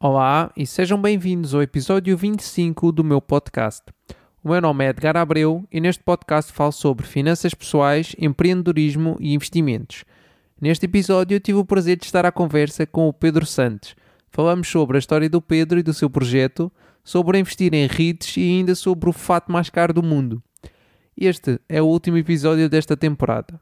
Olá e sejam bem-vindos ao episódio 25 do meu podcast. O meu nome é Edgar Abreu e neste podcast falo sobre finanças pessoais, empreendedorismo e investimentos. Neste episódio eu tive o prazer de estar à conversa com o Pedro Santos. Falamos sobre a história do Pedro e do seu projeto, sobre investir em REITs e ainda sobre o fato mais caro do mundo. Este é o último episódio desta temporada.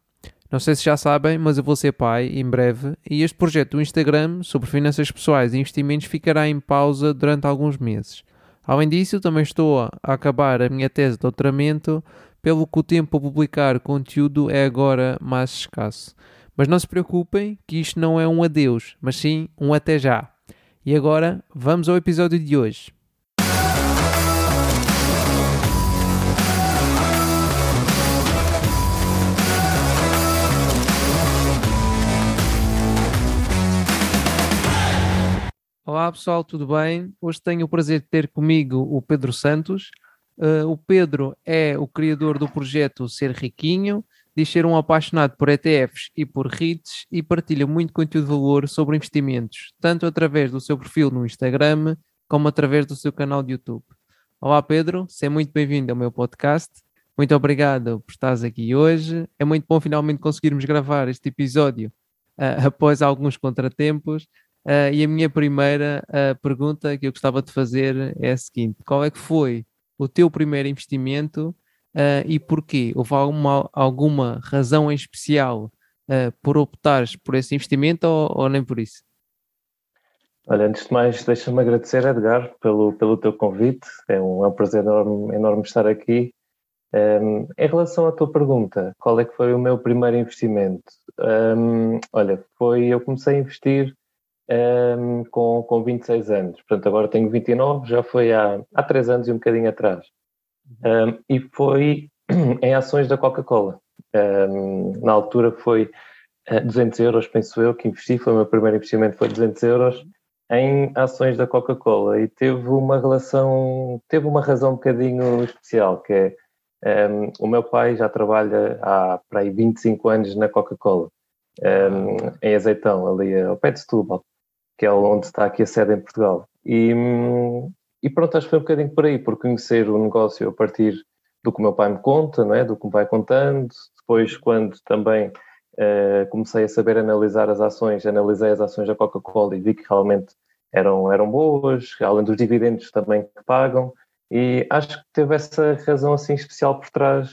Não sei se já sabem, mas eu vou ser pai em breve e este projeto do Instagram sobre finanças pessoais e investimentos ficará em pausa durante alguns meses. Além disso, também estou a acabar a minha tese de doutoramento, pelo que o tempo para publicar conteúdo é agora mais escasso. Mas não se preocupem que isto não é um adeus, mas sim um até já. E agora, vamos ao episódio de hoje. Olá pessoal, tudo bem? Hoje tenho o prazer de ter comigo o Pedro Santos. Uh, o Pedro é o criador do projeto Ser Riquinho, diz ser um apaixonado por ETFs e por REITs e partilha muito conteúdo de valor sobre investimentos, tanto através do seu perfil no Instagram como através do seu canal de YouTube. Olá Pedro, seja muito bem-vindo ao meu podcast. Muito obrigado por estares aqui hoje. É muito bom finalmente conseguirmos gravar este episódio uh, após alguns contratempos. Uh, e a minha primeira uh, pergunta que eu gostava de fazer é a seguinte: qual é que foi o teu primeiro investimento uh, e porquê? Houve alguma, alguma razão em especial por optares por esse investimento ou, ou, nem por isso? Olha, antes de mais, deixa-me agradecer, Edgar, pelo, pelo teu convite. É um, é um prazer enorme, enorme estar aqui. Um, em relação à tua pergunta, qual é que foi o meu primeiro investimento? Um, olha, foi eu comecei a investir um, com, com 26 anos. Portanto, agora tenho 29, já foi há, há 3 anos e um bocadinho atrás. Um, e foi em ações da Coca-Cola. Um, na altura foi 200 euros, penso eu, que investi, foi o meu primeiro investimento, foi 200 euros em ações da Coca-Cola e teve uma relação, teve uma razão um bocadinho especial, que é um, o meu pai já trabalha há para aí 25 anos na Coca-Cola, um, em Azeitão, ali ao pé de Setúbal que é onde está aqui a sede em Portugal. E, e pronto, acho que foi um bocadinho por aí, por conhecer o negócio a partir do que o meu pai me conta, não é? do que me vai contando. Depois, quando também uh, comecei a saber analisar as ações, analisei as ações da Coca-Cola e vi que realmente eram, eram boas, além dos dividendos também que pagam. E acho que teve essa razão assim especial por trás,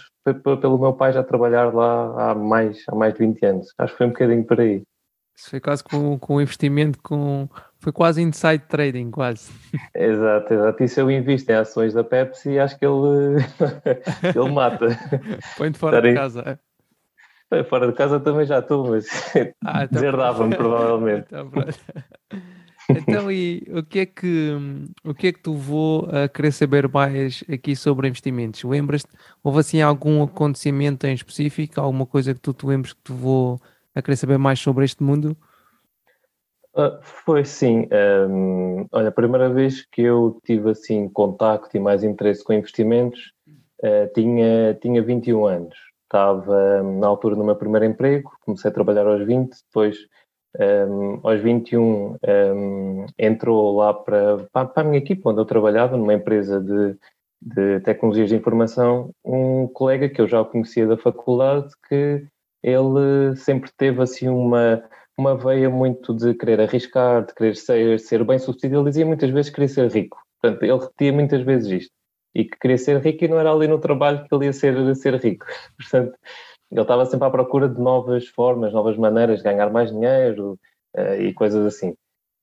pelo meu pai já trabalhar lá há mais, há mais de 20 anos. Acho que foi um bocadinho por aí. Isso foi quase com, com investimento, com, foi quase inside trading, quase. Exato, exato. Isso eu invisto em ações da Pepsi e acho que ele, ele mata. Põe-te fora de casa. É? Fora de casa também já estou, mas ah, então... deserdava-me provavelmente. Então, então, e o que é que o que é que tu vou a querer saber mais aqui sobre investimentos? Lembras-te? Houve assim algum acontecimento em específico, alguma coisa que tu te lembres que tu vou a querer saber mais sobre este mundo? Uh, foi sim. Um, olha, a primeira vez que eu tive assim contacto e mais interesse com investimentos uh, tinha, tinha 21 anos. Estava um, na altura no meu primeiro emprego, comecei a trabalhar aos 20, depois um, aos 21 entrou lá para, para, para a minha equipa onde eu trabalhava, numa empresa de, de tecnologias de informação, um colega que eu já conhecia da faculdade que ele sempre teve assim uma, uma veia muito de querer arriscar, de querer ser, ser bem sucedido. Ele dizia muitas vezes que queria ser rico. Portanto, ele repetia muitas vezes isto. E que queria ser rico e não era ali no trabalho que ele ia ser, ser rico. Portanto, ele estava sempre à procura de novas formas, novas maneiras de ganhar mais dinheiro uh, e coisas assim.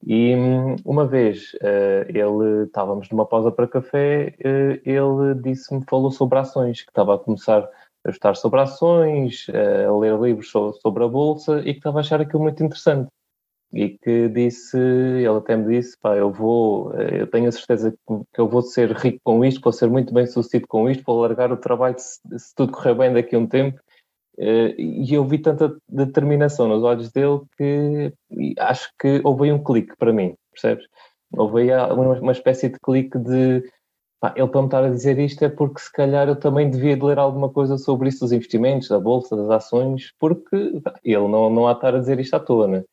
E hum, uma vez uh, ele estávamos numa pausa para café, uh, ele disse-me, falou sobre ações, que estava a começar estudar sobre ações, a ler livros sobre a bolsa e que estava a achar aquilo muito interessante. E que disse, ele até me disse, pá, eu vou, eu tenho a certeza que eu vou ser rico com isto, vou ser muito bem sucedido com isto, vou largar o trabalho se, se tudo correr bem daqui a um tempo. E eu vi tanta determinação nos olhos dele que acho que houve aí um clique para mim, percebes? Houve aí uma espécie de clique de Pá, ele para me estar a dizer isto é porque se calhar eu também devia de ler alguma coisa sobre isso dos investimentos, da bolsa, das ações, porque pá, ele não, não há de estar a dizer isto à toa, né?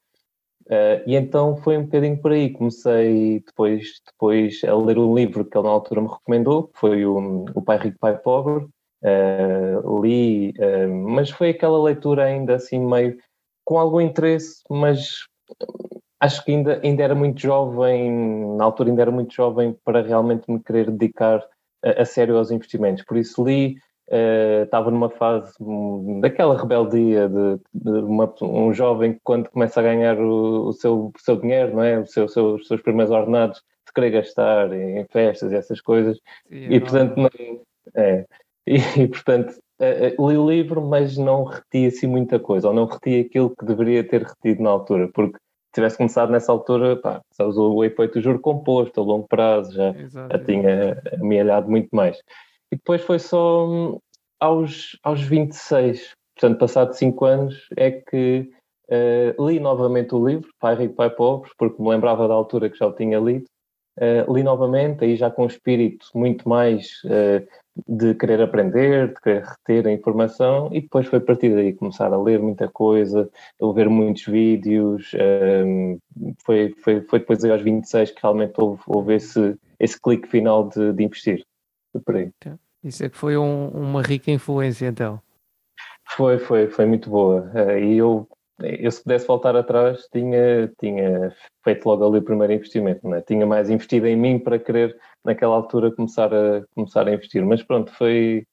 Uh, e então foi um bocadinho por aí. Comecei depois, depois a ler um livro que ele na altura me recomendou, que foi o, o Pai Rico, Pai Pobre. Uh, li, uh, mas foi aquela leitura ainda assim meio com algum interesse, mas acho que ainda, ainda era muito jovem, na altura ainda era muito jovem para realmente me querer dedicar a, a sério aos investimentos. Por isso li, uh, estava numa fase um, daquela rebeldia de, de uma, um jovem que quando começa a ganhar o, o, seu, o seu dinheiro, não é? o seu, seu, os seus primeiros ordenados, de querer gastar em, festas e essas coisas. Sim, e, portanto, não, é, e, e, portanto, uh, li o livro, mas não reti assim muita coisa, ou não reti aquilo que deveria ter retido na altura, porque tivesse começado nessa altura, pá, sabes, o efeito do juro composto a longo prazo já, já tinha amealhado muito mais. E depois foi só hum, aos, aos 26, portanto, passado 5 anos, é que uh, li novamente o livro, Pai Rico, Pai Pobre, porque me lembrava da altura que já o tinha lido. Uh, li novamente, aí já com um espírito muito mais uh, de querer aprender, de querer reter a informação, e depois foi a partir daí começar a ler muita coisa, a ver muitos vídeos. Um, foi, foi, foi depois aos 26 que realmente houve, houve esse, esse clique final de, de investir. Aí. Isso é que foi um, uma rica influência, então. Foi, foi, foi muito boa. Uh, e eu, eu, se pudesse voltar atrás, tinha, tinha feito logo ali o primeiro investimento. Né? Tinha mais investido em mim para querer naquela altura começar a, começar a investir. Mas pronto, foi,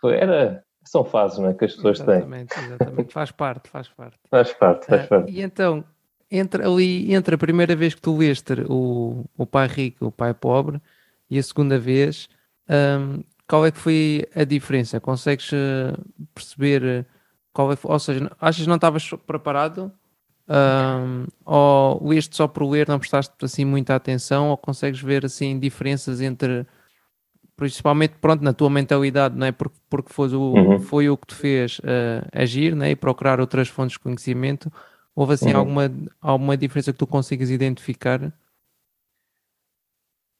foi era, são fases né, que as pessoas exatamente, têm. Exatamente, faz parte, faz parte. Faz parte, faz uh, parte. E então, entre ali, entre a primeira vez que tu leste o, o Pai Rico, o Pai Pobre, e a segunda vez, um, qual é que foi a diferença? Consegues eh, perceber qual é, ou seja, achas que não estavas preparado um, ou leste só por ler, não prestaste assim muita atenção, ou consegues ver assim diferenças entre principalmente pronto na tua mentalidade, não é? Porque, porque foi, o, uhum. foi o que te fez uh, agir né? e procurar outras fontes de conhecimento. Houve assim uhum. alguma, alguma diferença que tu consigas identificar?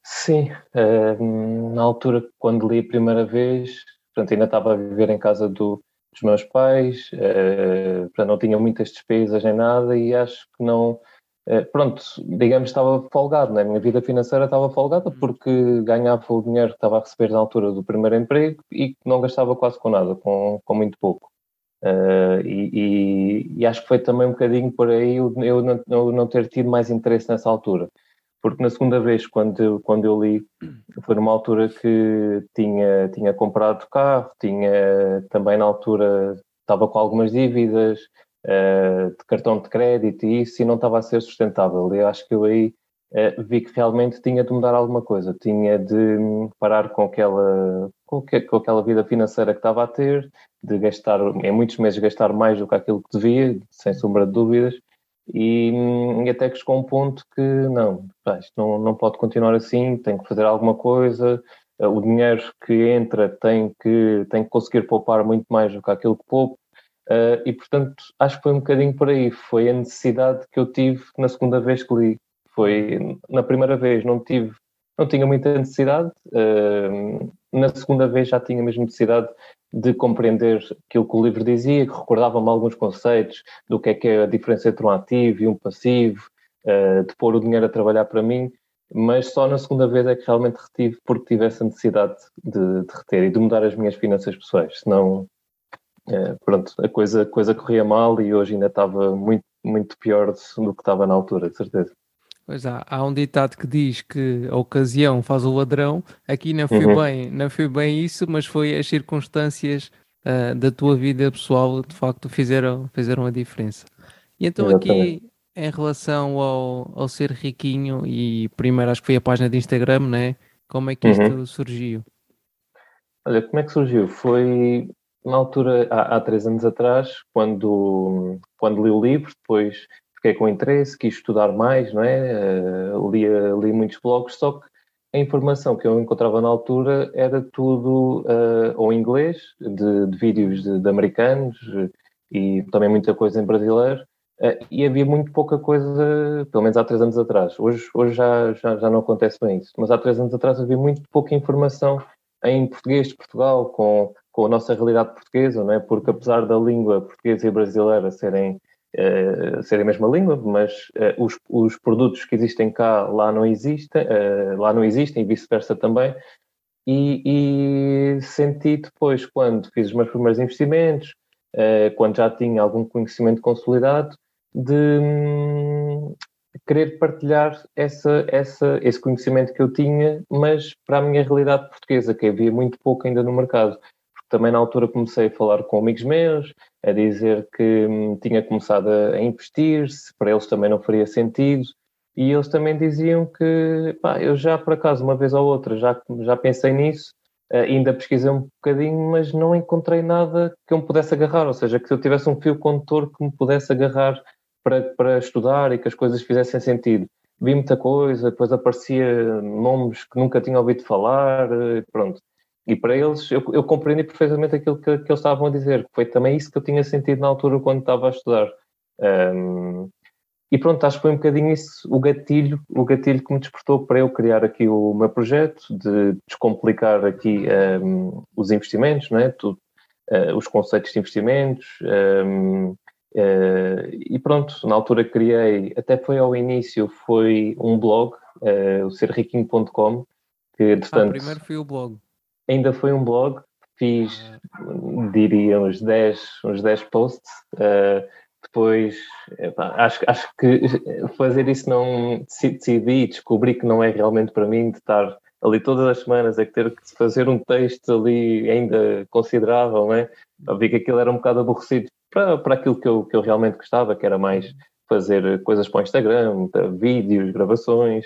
Sim, uh, na altura quando li a primeira vez, portanto, ainda estava a viver em casa do, dos meus pais, uh, portanto, não tinha muitas despesas nem nada e acho que não, uh, pronto, digamos estava folgado, né? a minha vida financeira estava folgada porque ganhava o dinheiro que estava a receber na altura do primeiro emprego e não gastava quase com nada, com, com muito pouco. Uh, e, e, e, acho que foi também um bocadinho por aí eu, eu, não, eu não ter tido mais interesse nessa altura porque na segunda vez, quando, quando eu li, foi numa altura que tinha, tinha comprado carro, tinha também na altura, estava com algumas dívidas uh, de cartão de crédito e isso, e não estava a ser sustentável. E acho que eu aí uh, vi que realmente tinha de mudar alguma coisa, tinha de parar com aquela, com, que, com aquela vida financeira que estava a ter, de gastar, em muitos meses, gastar mais do que aquilo que devia, sem sombra de dúvidas, e, e, até que chegou um ponto que não, isto não, não pode continuar assim, tem que fazer alguma coisa, eh, o dinheiro que entra tem que, tem que conseguir poupar muito mais do que aquilo que poupo, uh, e portanto acho que foi um bocadinho por aí, foi a necessidade que eu tive na segunda vez que li, foi na primeira vez não tive, não tinha muita necessidade, uh, na segunda vez já tinha mesmo necessidade de compreender aquilo que o livro dizia, que recordava-me alguns conceitos do que é que é a diferença entre um ativo e um passivo, uh, de pôr o dinheiro a trabalhar para mim, mas só na segunda vez é que realmente retive porque tive essa necessidade de, de reter e de mudar as minhas finanças pessoais, senão uh, pronto, a coisa, a coisa corria mal e hoje ainda estava muito, muito pior do que estava na altura, de certeza. Pois há, há um ditado que diz que a ocasião faz o ladrão. Aqui não foi, uhum. bem, não foi bem isso, mas foi as circunstâncias uh, da tua vida pessoal de facto fizeram, fizeram a diferença. E então Exatamente. aqui em relação ao, ao ser riquinho, e primeiro acho que foi a página de Instagram, né? Como é que isto uhum. surgiu? Olha, como é que surgiu? Foi na altura, há, há três anos atrás, quando, quando li o livro, depois fiquei com interesse, quis estudar mais, não é? Uh, li, li muitos blogs, só que a informação que eu encontrava na altura era tudo uh, ou inglês, de, de vídeos de, de, americanos e também muita coisa em brasileiro, uh, e havia muito pouca coisa, pelo menos há três anos atrás. Hoje, hoje já, já, já não acontece bem isso, mas há três anos atrás havia muito pouca informação em português de Portugal, com, com a nossa realidade portuguesa, não é? Porque apesar da língua portuguesa e brasileira serem uh, ser a mesma língua, mas uh, os, os, produtos que existem cá lá não existem, uh, lá não existem e vice-versa também. E, e, senti depois, quando fiz os meus primeiros investimentos, quando já tinha algum conhecimento consolidado, de hum, querer partilhar essa, essa, esse conhecimento que eu tinha, mas para a minha realidade portuguesa, que havia muito pouco ainda no mercado também na altura comecei a falar com amigos meus, a dizer que hum, tinha começado a, a, investir, se para eles também não faria sentido, e eles também diziam que pá, eu já por acaso uma vez ou outra já, já pensei nisso, uh, ainda pesquisei um bocadinho, mas não encontrei nada que eu me pudesse agarrar, ou seja, que eu tivesse um fio condutor que me pudesse agarrar para, para estudar e que as coisas fizessem sentido. Vi muita coisa, depois aparecia nomes que nunca tinha ouvido falar, eh, pronto. E para eles, eu, eu compreendi perfeitamente aquilo que, que, eles estavam a dizer, que foi também isso que eu tinha sentido na altura quando estava a estudar. Um, e pronto, acho que foi um bocadinho isso o gatilho, o gatilho que me despertou para eu criar aqui o meu projeto, de descomplicar aqui um, os investimentos, não é? Tudo, uh, os conceitos de investimentos. Um, uh, e pronto, na altura criei, até foi ao início, foi um blog, uh, o serriquinho.com, que entretanto... Ah, primeiro foi o blog ainda foi um blog, fiz, diria, uns 10, uns 10 posts. Uh, depois, epá, acho, acho que fazer isso não decidi, descobri que não é realmente para mim de estar ali todas as semanas, que ter que fazer um texto ali ainda considerável, né? Eu vi que aquilo era um bocado aborrecido para, para aquilo que eu, que eu realmente gostava, que era mais fazer coisas para o Instagram, vídeos, gravações.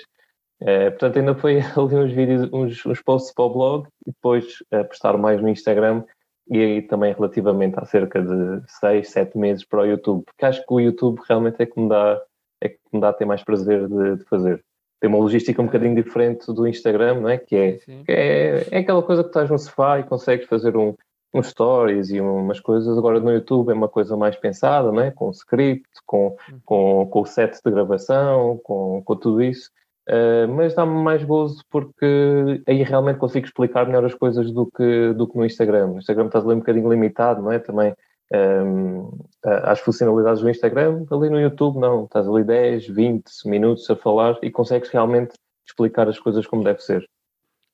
Uh, portanto, ainda foi ali uns vídeos, uns, uns posts para o blog e depois uh, postar mais no Instagram e aí também relativamente há cerca de 6, 7 meses para o YouTube, porque acho que o YouTube realmente é que me dá, é que me dá a ter mais prazer de, de fazer. Tem uma logística um bocadinho diferente do Instagram, não é? Que é, que é, é aquela coisa que estás no sofá e consegues fazer um, uns stories e umas coisas. Agora no YouTube é uma coisa mais pensada, não é? Com o script, com, hum. com, com o set de gravação, com, com tudo isso. Uh, mas dá-me mais gozo porque aí realmente consigo explicar melhor as coisas do que, do que no Instagram. No Instagram estás ali um bocadinho limitado, não é? Também um, às funcionalidades do Instagram, ali no YouTube não, estás ali 10, 20 minutos a falar e consegues realmente explicar as coisas como deve ser.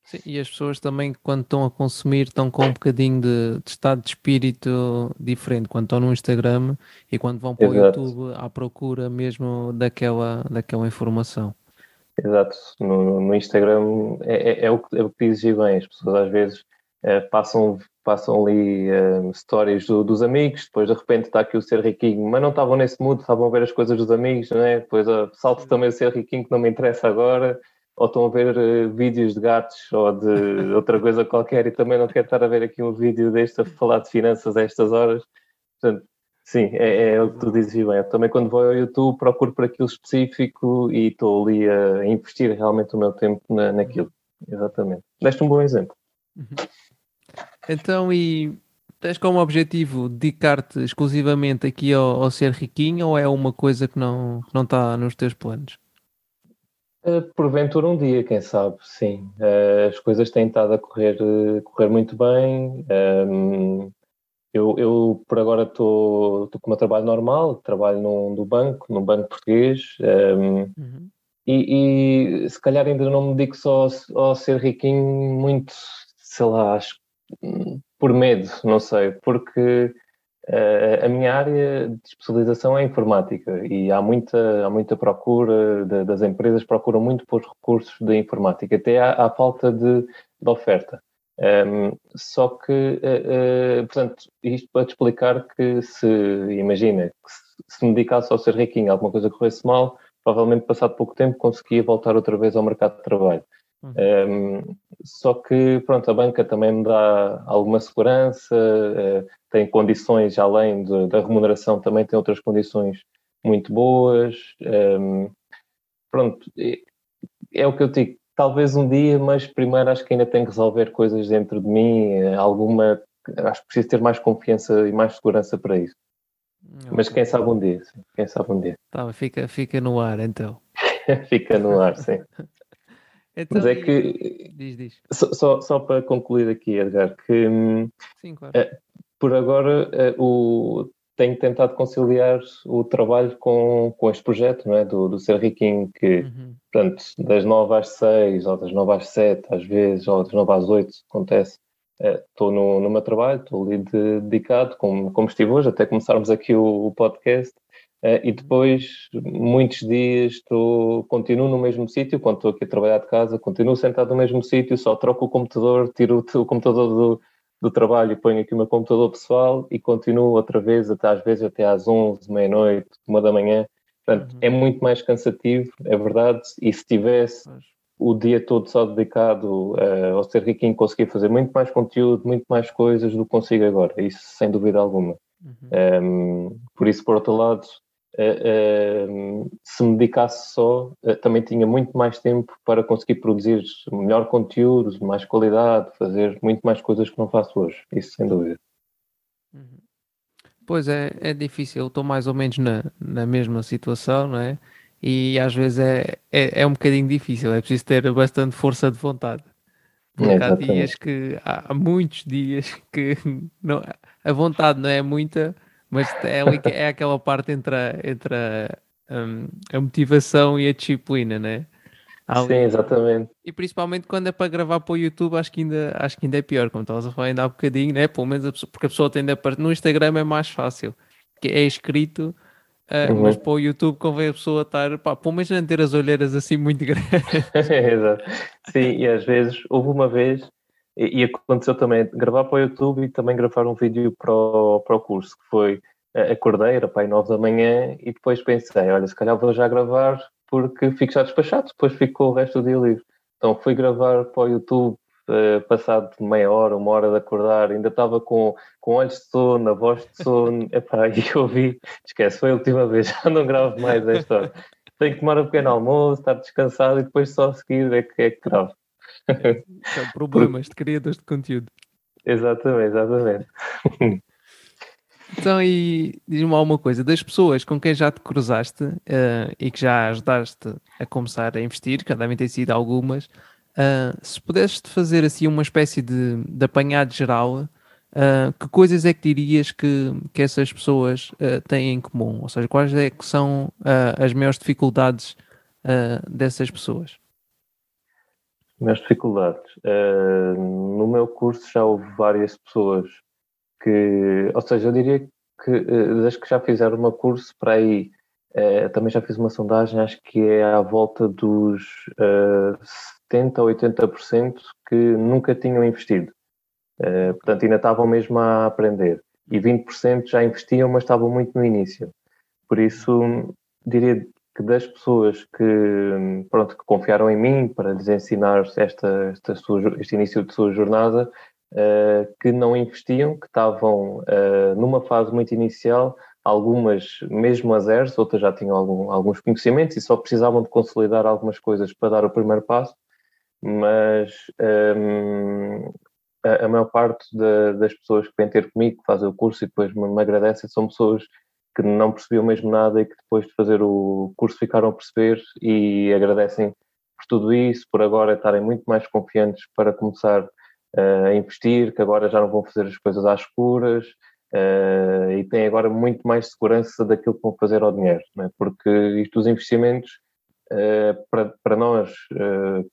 Sim, e as pessoas também, quando estão a consumir, estão com um bocadinho de, de estado de espírito diferente. Quando estão no Instagram e quando vão para Exato. o YouTube à procura mesmo daquela, daquela informação. Exato, no, no Instagram é, é, é, o que, é o que dizes bem, as pessoas às vezes é, passam, passam ali um, stories do, dos amigos, depois de repente está aqui o ser riquinho, mas não estavam nesse mood, estavam a ver as coisas dos amigos, não é? Depois uh, salto também o ser riquinho que não me interessa agora, ou estão a ver uh, vídeos de gatos ou de outra coisa qualquer e também não quero estar a ver aqui um vídeo deste a falar de finanças a estas horas. Portanto, Sim, é, é, o que tu dizes bem. Eu também quando vou ao YouTube procuro por aquilo específico e estou ali a investir realmente o meu tempo na, naquilo. Exatamente. Deste um bom exemplo. Uhum. Então, e tens como objetivo dedicar-te exclusivamente aqui ao, ao, ser riquinho ou é uma coisa que não, não está nos teus planos? Uh, porventura um dia, quem sabe, sim. Uh, as coisas têm estado a correr, uh, correr muito bem. Um, eu, eu por agora estou com o meu trabalho normal, trabalho num, no banco, num banco português, um, ehm, uhum. e, e, se calhar ainda não me dedico só ao, ser riquinho muito, sei lá, acho, por medo, não sei, porque uh, a minha área de especialização é informática e há muita, há muita procura, de, das empresas procuram muito por recursos de informática, até há, há falta de, de oferta. Um, só que, uh, uh, portanto, isto para te explicar que se, imagina, que se, se me dedicasse ao ser riquinho, alguma coisa corresse mal, provavelmente passado pouco tempo conseguia voltar outra vez ao mercado de trabalho. Uhum. Um, só que, pronto, a banca também me dá alguma segurança, uh, tem condições, além de, da remuneração, também tem outras condições muito boas. Um, pronto, é, é o que eu digo, talvez um dia, mas primeiro acho que ainda tenho que resolver coisas dentro de mim, eh, alguma, acho que preciso ter mais confiança e mais segurança para isso. Okay. Mas quem sabe um dia, sim. quem sabe um dia. Tá, fica, fica no ar então. fica no ar, sim. então, mas é que diz, diz. Só, só para concluir aqui, Edgar, que hum, sim, claro. uh, por agora uh, o tenho tentado conciliar o trabalho com, com este projeto, não é? Do, do Ser Riquinho, que, uhum. portanto, das 9 às 6, ou das 9 às 7, às vezes, ou das 9 às 8, acontece. Estou é, no, no meu trabalho, estou ali de, dedicado, como, como estive hoje, até começarmos aqui o, o podcast. Uh, e depois, muitos dias, estou, continuo no mesmo sítio, quando estou aqui a trabalhar de casa, continuo sentado no mesmo sítio, só troco o computador, tiro o, o computador do, do trabalho e ponho aqui o meu computador pessoal e continuo outra vez, até às vezes até às 11, meia-noite, uma da manhã. Portanto, uhum. é muito mais cansativo, é verdade, e se tivesse o dia todo só dedicado uh, ao ser riquinho, conseguia fazer muito mais conteúdo, muito mais coisas do que consigo agora, isso sem dúvida alguma. Uhum. Um, por isso, por outro lado, se me dedicasse só, uh, também tinha muito mais tempo para conseguir produzir melhor conteúdo, mais qualidade, fazer muito mais coisas que não faço hoje, isso sem dúvida. Uhum. Pois é, é difícil, estou mais ou menos na, na mesma situação, não é? E às vezes é, é, é um bocadinho difícil, é preciso ter bastante força de vontade. Porque é, há dias que, há muitos dias que não, a vontade não é muita, mas é, é aquela parte entre a, entre a, um, a motivação e a disciplina, né? Ali, Sim, exatamente. E principalmente quando é para gravar para o YouTube, acho que ainda, acho que ainda é pior, como estavas a falar ainda há bocadinho, né? Pelo menos a pessoa, porque a pessoa tende a part... no Instagram é mais fácil, que é escrito, uh, uhum. mas para o YouTube convém a pessoa estar, pá, pelo menos não ter as olheiras assim muito grandes. Exato. Sim, e às vezes, houve uma vez e, aconteceu também gravar para o YouTube e também gravar um vídeo para o, para o curso, que foi acordei, era para aí nove da manhã e depois pensei, olha, se calhar vou já gravar porque fico já despachado, depois fico o resto do dia livre. Então fui gravar para o YouTube uh, passado meia hora, uma hora de acordar, ainda estava com, com olhos de sono, a voz de sono, epá, e eu vi, esquece, foi a última vez, já não gravo mais esta hora. Tenho que tomar um pequeno almoço, estar descansado e depois só a seguir é que, é que gravo. São problemas de criadores de conteúdo. Exatamente, exatamente. Então, e diz-me alguma coisa, das pessoas com quem já te cruzaste uh, e que já ajudaste a começar a investir, que devem ter sido algumas, uh, se pudesses fazer assim uma espécie de, de apanhado geral, uh, que coisas é que dirias que, que essas pessoas têm em comum? Ou seja, quais é que são as maiores dificuldades dessas pessoas? Minhas dificuldades. Uh, no meu curso já houve várias pessoas que, ou seja, eu diria que uh, das que já fizeram uma curso para aí, uh, também já fiz uma sondagem, acho que é à volta dos uh, 70% ou 80% que nunca tinham investido. portanto, ainda estavam mesmo a aprender. E 20% já investiam, mas estavam muito no início. Por isso, diria que das pessoas que, pronto, que confiaram em mim para lhes ensinar esta, esta sua, este início de sua jornada, uh, que não investiam, que estavam uh, numa fase muito inicial, algumas mesmo a zeros, outras já tinham algum, alguns conhecimentos e só precisavam de consolidar algumas coisas para dar o primeiro passo, mas um, ehm, a, a, maior parte de, das pessoas que vêm ter comigo, que fazem o curso e depois me, me agradecem, são pessoas que não percebiam mesmo nada e que depois de fazer o curso ficaram a perceber e agradecem por tudo isso, por agora estarem muito mais confiantes para começar uh, a investir, que agora já não vão fazer as coisas às escuras uh, e têm agora muito mais segurança daquilo que vão fazer ao dinheiro, é? porque isto dos investimentos, uh, para, para nós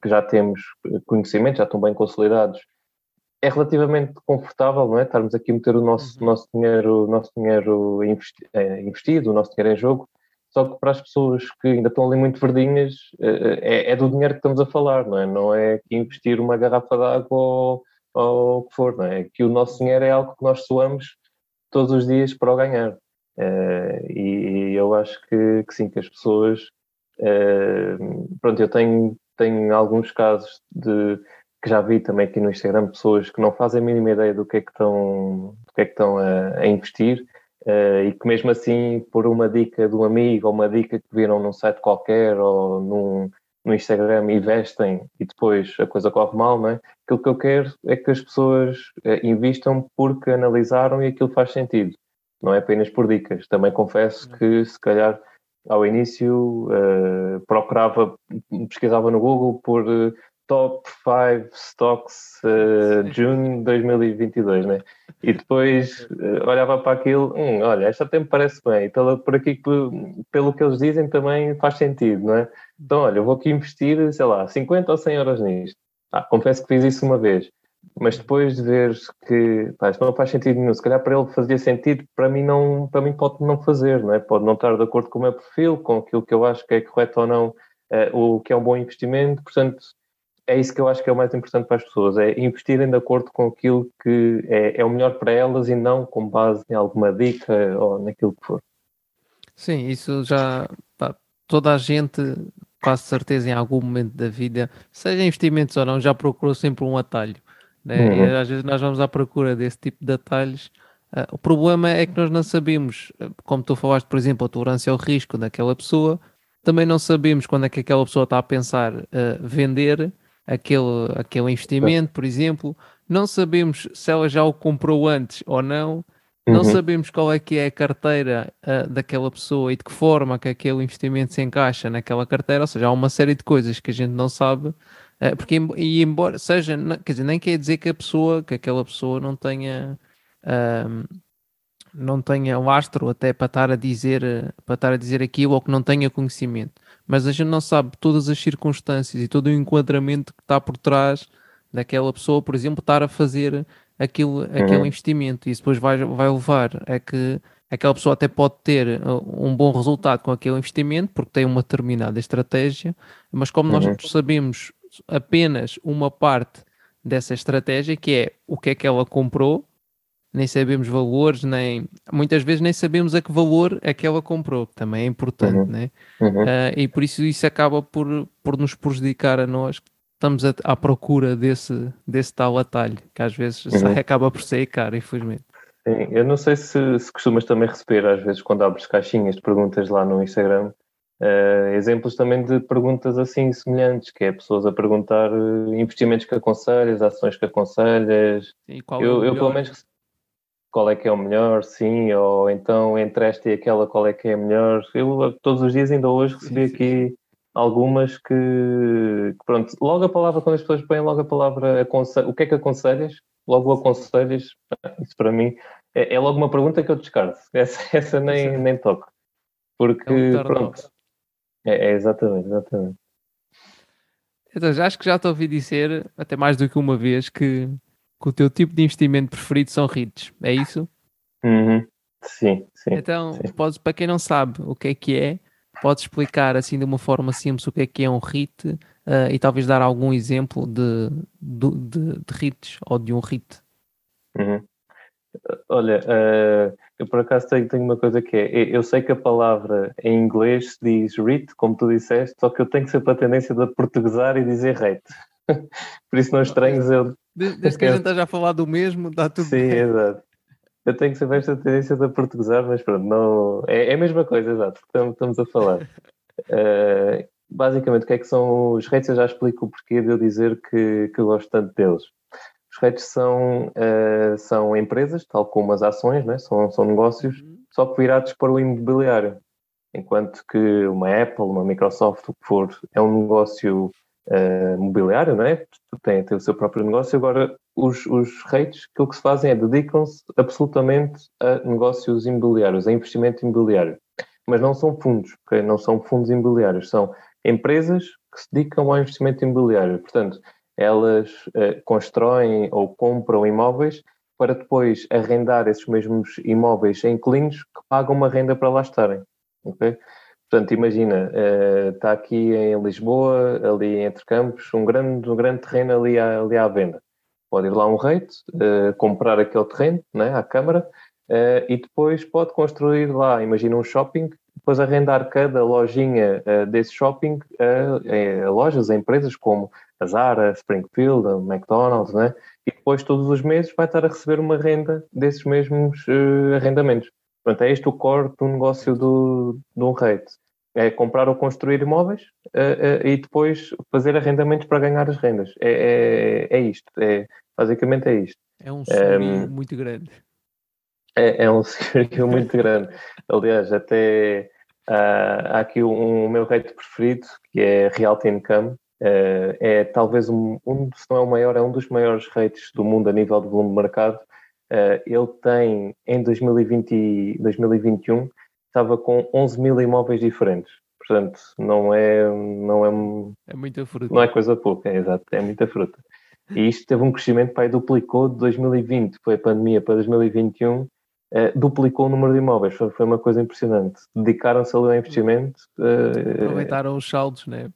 que já temos conhecimento, já estão bem consolidados, é relativamente confortável, não é? Estarmos aqui a meter o nosso, uhum. nosso dinheiro, nosso dinheiro investi é, investido, o nosso dinheiro em jogo, só que para as pessoas que ainda estão ali muito verdinhas, é, é do dinheiro que estamos a falar, não é? Não é que investir uma garrafa de água ou, ou o que for, não é? Que o nosso dinheiro é algo que nós suamos todos os dias para o ganhar. Uh, e, e, eu acho que, que, sim, que as pessoas. Uh, pronto, eu tenho, tenho alguns casos de que já vi também aqui no Instagram pessoas que não fazem a mínima ideia do que é que estão, do que é que estão a, a investir uh, e que mesmo assim por uma dica de um amigo ou uma dica que viram num site qualquer ou num, no Instagram investem e depois a coisa corre mal, não é? Aquilo que eu quero é que as pessoas uh, invistam porque analisaram e aquilo faz sentido, não é apenas por dicas. Também confesso que se calhar ao início uh, procurava, pesquisava no Google por top 5 stocks uh, June 2022, né? E depois uh, olhava para aquilo, hum, olha, esta até me parece bem, e pelo, por aqui, pelo que eles dizem também faz sentido, não é? Então, olha, eu vou aqui investir, sei lá, 50 ou 100 euros nisto. Ah, confesso que fiz isso uma vez, mas depois de ver que pá, isto não faz sentido nenhum, se calhar para ele fazia sentido, para mim não, para mim pode não fazer, não é? Pode não estar de acordo com o meu perfil, com aquilo que eu acho que é correto ou não, uh, o que é um bom investimento, portanto é isso que eu acho que é o mais importante para as pessoas, é investirem de acordo com aquilo que é, é o melhor para elas e não com base em alguma dica ou naquilo que for. Sim, isso já pá, toda a gente, quase certeza, em algum momento da vida, seja investimentos ou não, já procurou sempre um atalho. Né? Uhum. E às vezes nós vamos à procura desse tipo de atalhos. Uh, o problema é que nós não sabemos, como tu falaste, por exemplo, a tolerância ao risco daquela pessoa, também não sabemos quando é que aquela pessoa está a pensar uh, vender aquele, aquele investimento, por exemplo. Não sabemos se ela já o comprou antes ou não. Não uhum. sabemos qual é que é a carteira uh, daquela pessoa e de que forma que aquele investimento se encaixa naquela carteira. Ou seja, há uma série de coisas que a gente não sabe. Uh, porque, e embora seja, quer dizer, nem quer dizer que a pessoa, que aquela pessoa não tenha. Uh, não tenha lastro até para estar a dizer para estar a dizer aquilo ou que não tenha conhecimento mas a gente não sabe todas as circunstâncias e todo o enquadramento que está por trás daquela pessoa, por exemplo, estar a fazer aquilo, uhum. aquele investimento. E isso depois vai, vai levar a que aquela pessoa até pode ter uh, um bom resultado com aquele investimento, porque tem uma determinada estratégia, mas como uhum. nós sabemos apenas uma parte dessa estratégia, que é o que é que ela comprou, nem sabemos valores, nem muitas vezes nem sabemos a que valor é que ela comprou, que também é importante, uhum. né? Uhum. Uh, e por isso isso acaba por, por nos prejudicar a nós que estamos a, à procura desse, desse tal atalho, que às vezes uhum. acaba por ser caro, infelizmente. Sim, eu não sei se, se costumas também receber, às vezes, quando abres caixinhas de perguntas lá no Instagram, uh, exemplos também de perguntas assim semelhantes, que é pessoas a perguntar uh, investimentos que aconselhas, ações que aconselhas. Sim, eu, é eu, pelo menos qual é que é o melhor, sim, ou então entre esta e aquela qual é que é a melhor. Eu todos os dias, ainda hoje, recebi sim, aqui sim. algumas que, que, pronto, logo a palavra, quando as pessoas põem logo a palavra o que é que aconselhas? Logo aconselhas, isso para mim é, é logo uma pergunta que eu descarto. Essa, essa nem, nem toco. Porque, é pronto, é, é, exatamente, exatamente. Então, já acho que já te ouvi dizer, até mais do que uma vez, que que o teu tipo de investimento preferido são REITs, é isso? Uhum. Sim, sim. Então, sim. Podes, para quem não sabe o que é que é, podes explicar assim de uma forma simples o que é que é um REIT uh, e talvez dar algum exemplo de, de, de, de REITs ou de um REIT. Uhum. Olha, uh, eu por acaso tenho, tenho, uma coisa que é, eu sei que a palavra em inglês se diz REIT, como tu disseste, só que eu tenho sempre a tendência de portuguesar e dizer REIT. por isso não estranhos eu Desde que a gente esteja a falar do mesmo, dá tudo Sim, bem. exato. Eu tenho sempre esta tendência de portuguesar, mas pronto, não... é, é a mesma coisa, exato, estamos, estamos a falar. Uh, basicamente, o que é que são os rates? Eu já explico o porquê de eu dizer que, que eu gosto tanto deles. Os rates são, uh, são empresas, tal como as ações, né? são, são negócios, uhum. só que virados para o imobiliário. Enquanto que uma Apple, uma Microsoft, o que for, é um negócio uh, mobiliário, não é? Tem, tem o seu próprio negócio. Agora, os, os rates, aquilo que se fazem é dedicam-se absolutamente a negócios imobiliários, a investimento imobiliário. Mas não são fundos, okay? não são fundos imobiliários, são empresas que se dedicam ao investimento imobiliário. Portanto, elas uh, constroem ou compram imóveis para depois arrendar esses mesmos imóveis a inquilinos que pagam uma renda para lá estarem. Okay? Portanto, imagina, está aqui em Lisboa, ali entre campos, um grande, um grande terreno ali à, ali à venda. Pode ir lá um rate, uh, comprar aquele terreno né, à Câmara uh, e depois pode construir lá, imagina um shopping, depois arrendar cada lojinha desse shopping a, a, lojas, a empresas como a Zara, Springfield, a McDonald's, né? e depois todos os meses vai estar a receber uma renda desses mesmos arrendamentos. Portanto, é este o core do negócio do, do rate. É comprar ou construir imóveis uh, uh, e depois fazer arrendamentos para ganhar as rendas. É, é, é isto. É, basicamente é isto. É um sonho um, muito grande. É, é um sonho muito grande. Aliás, até uh, há aqui um, um meu rate preferido, que é Realty Income, Uh, é talvez um, um, se não é o maior, é um dos maiores rates do mundo a nível de volume de mercado. Uh, ele tem, em 2020 2021, estava com 11 mil imóveis diferentes. Portanto, não é, não é, é muita fruta. Não é coisa pouca, é exato, é muita fruta. E isto teve um crescimento, pai, duplicou de 2020, foi a pandemia, para 2021, eh, duplicou o número de imóveis. Foi, foi uma coisa impressionante. Dedicaram-se ali ao investimento. Eh, Aproveitaram os saldos, né?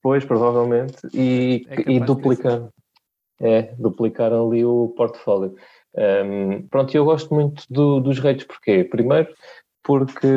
Pois, provavelmente, e, é e duplicaram. É, duplicaram ali o portfólio. Um, pronto, eu gosto muito do, dos rates, porquê? Primeiro, porque,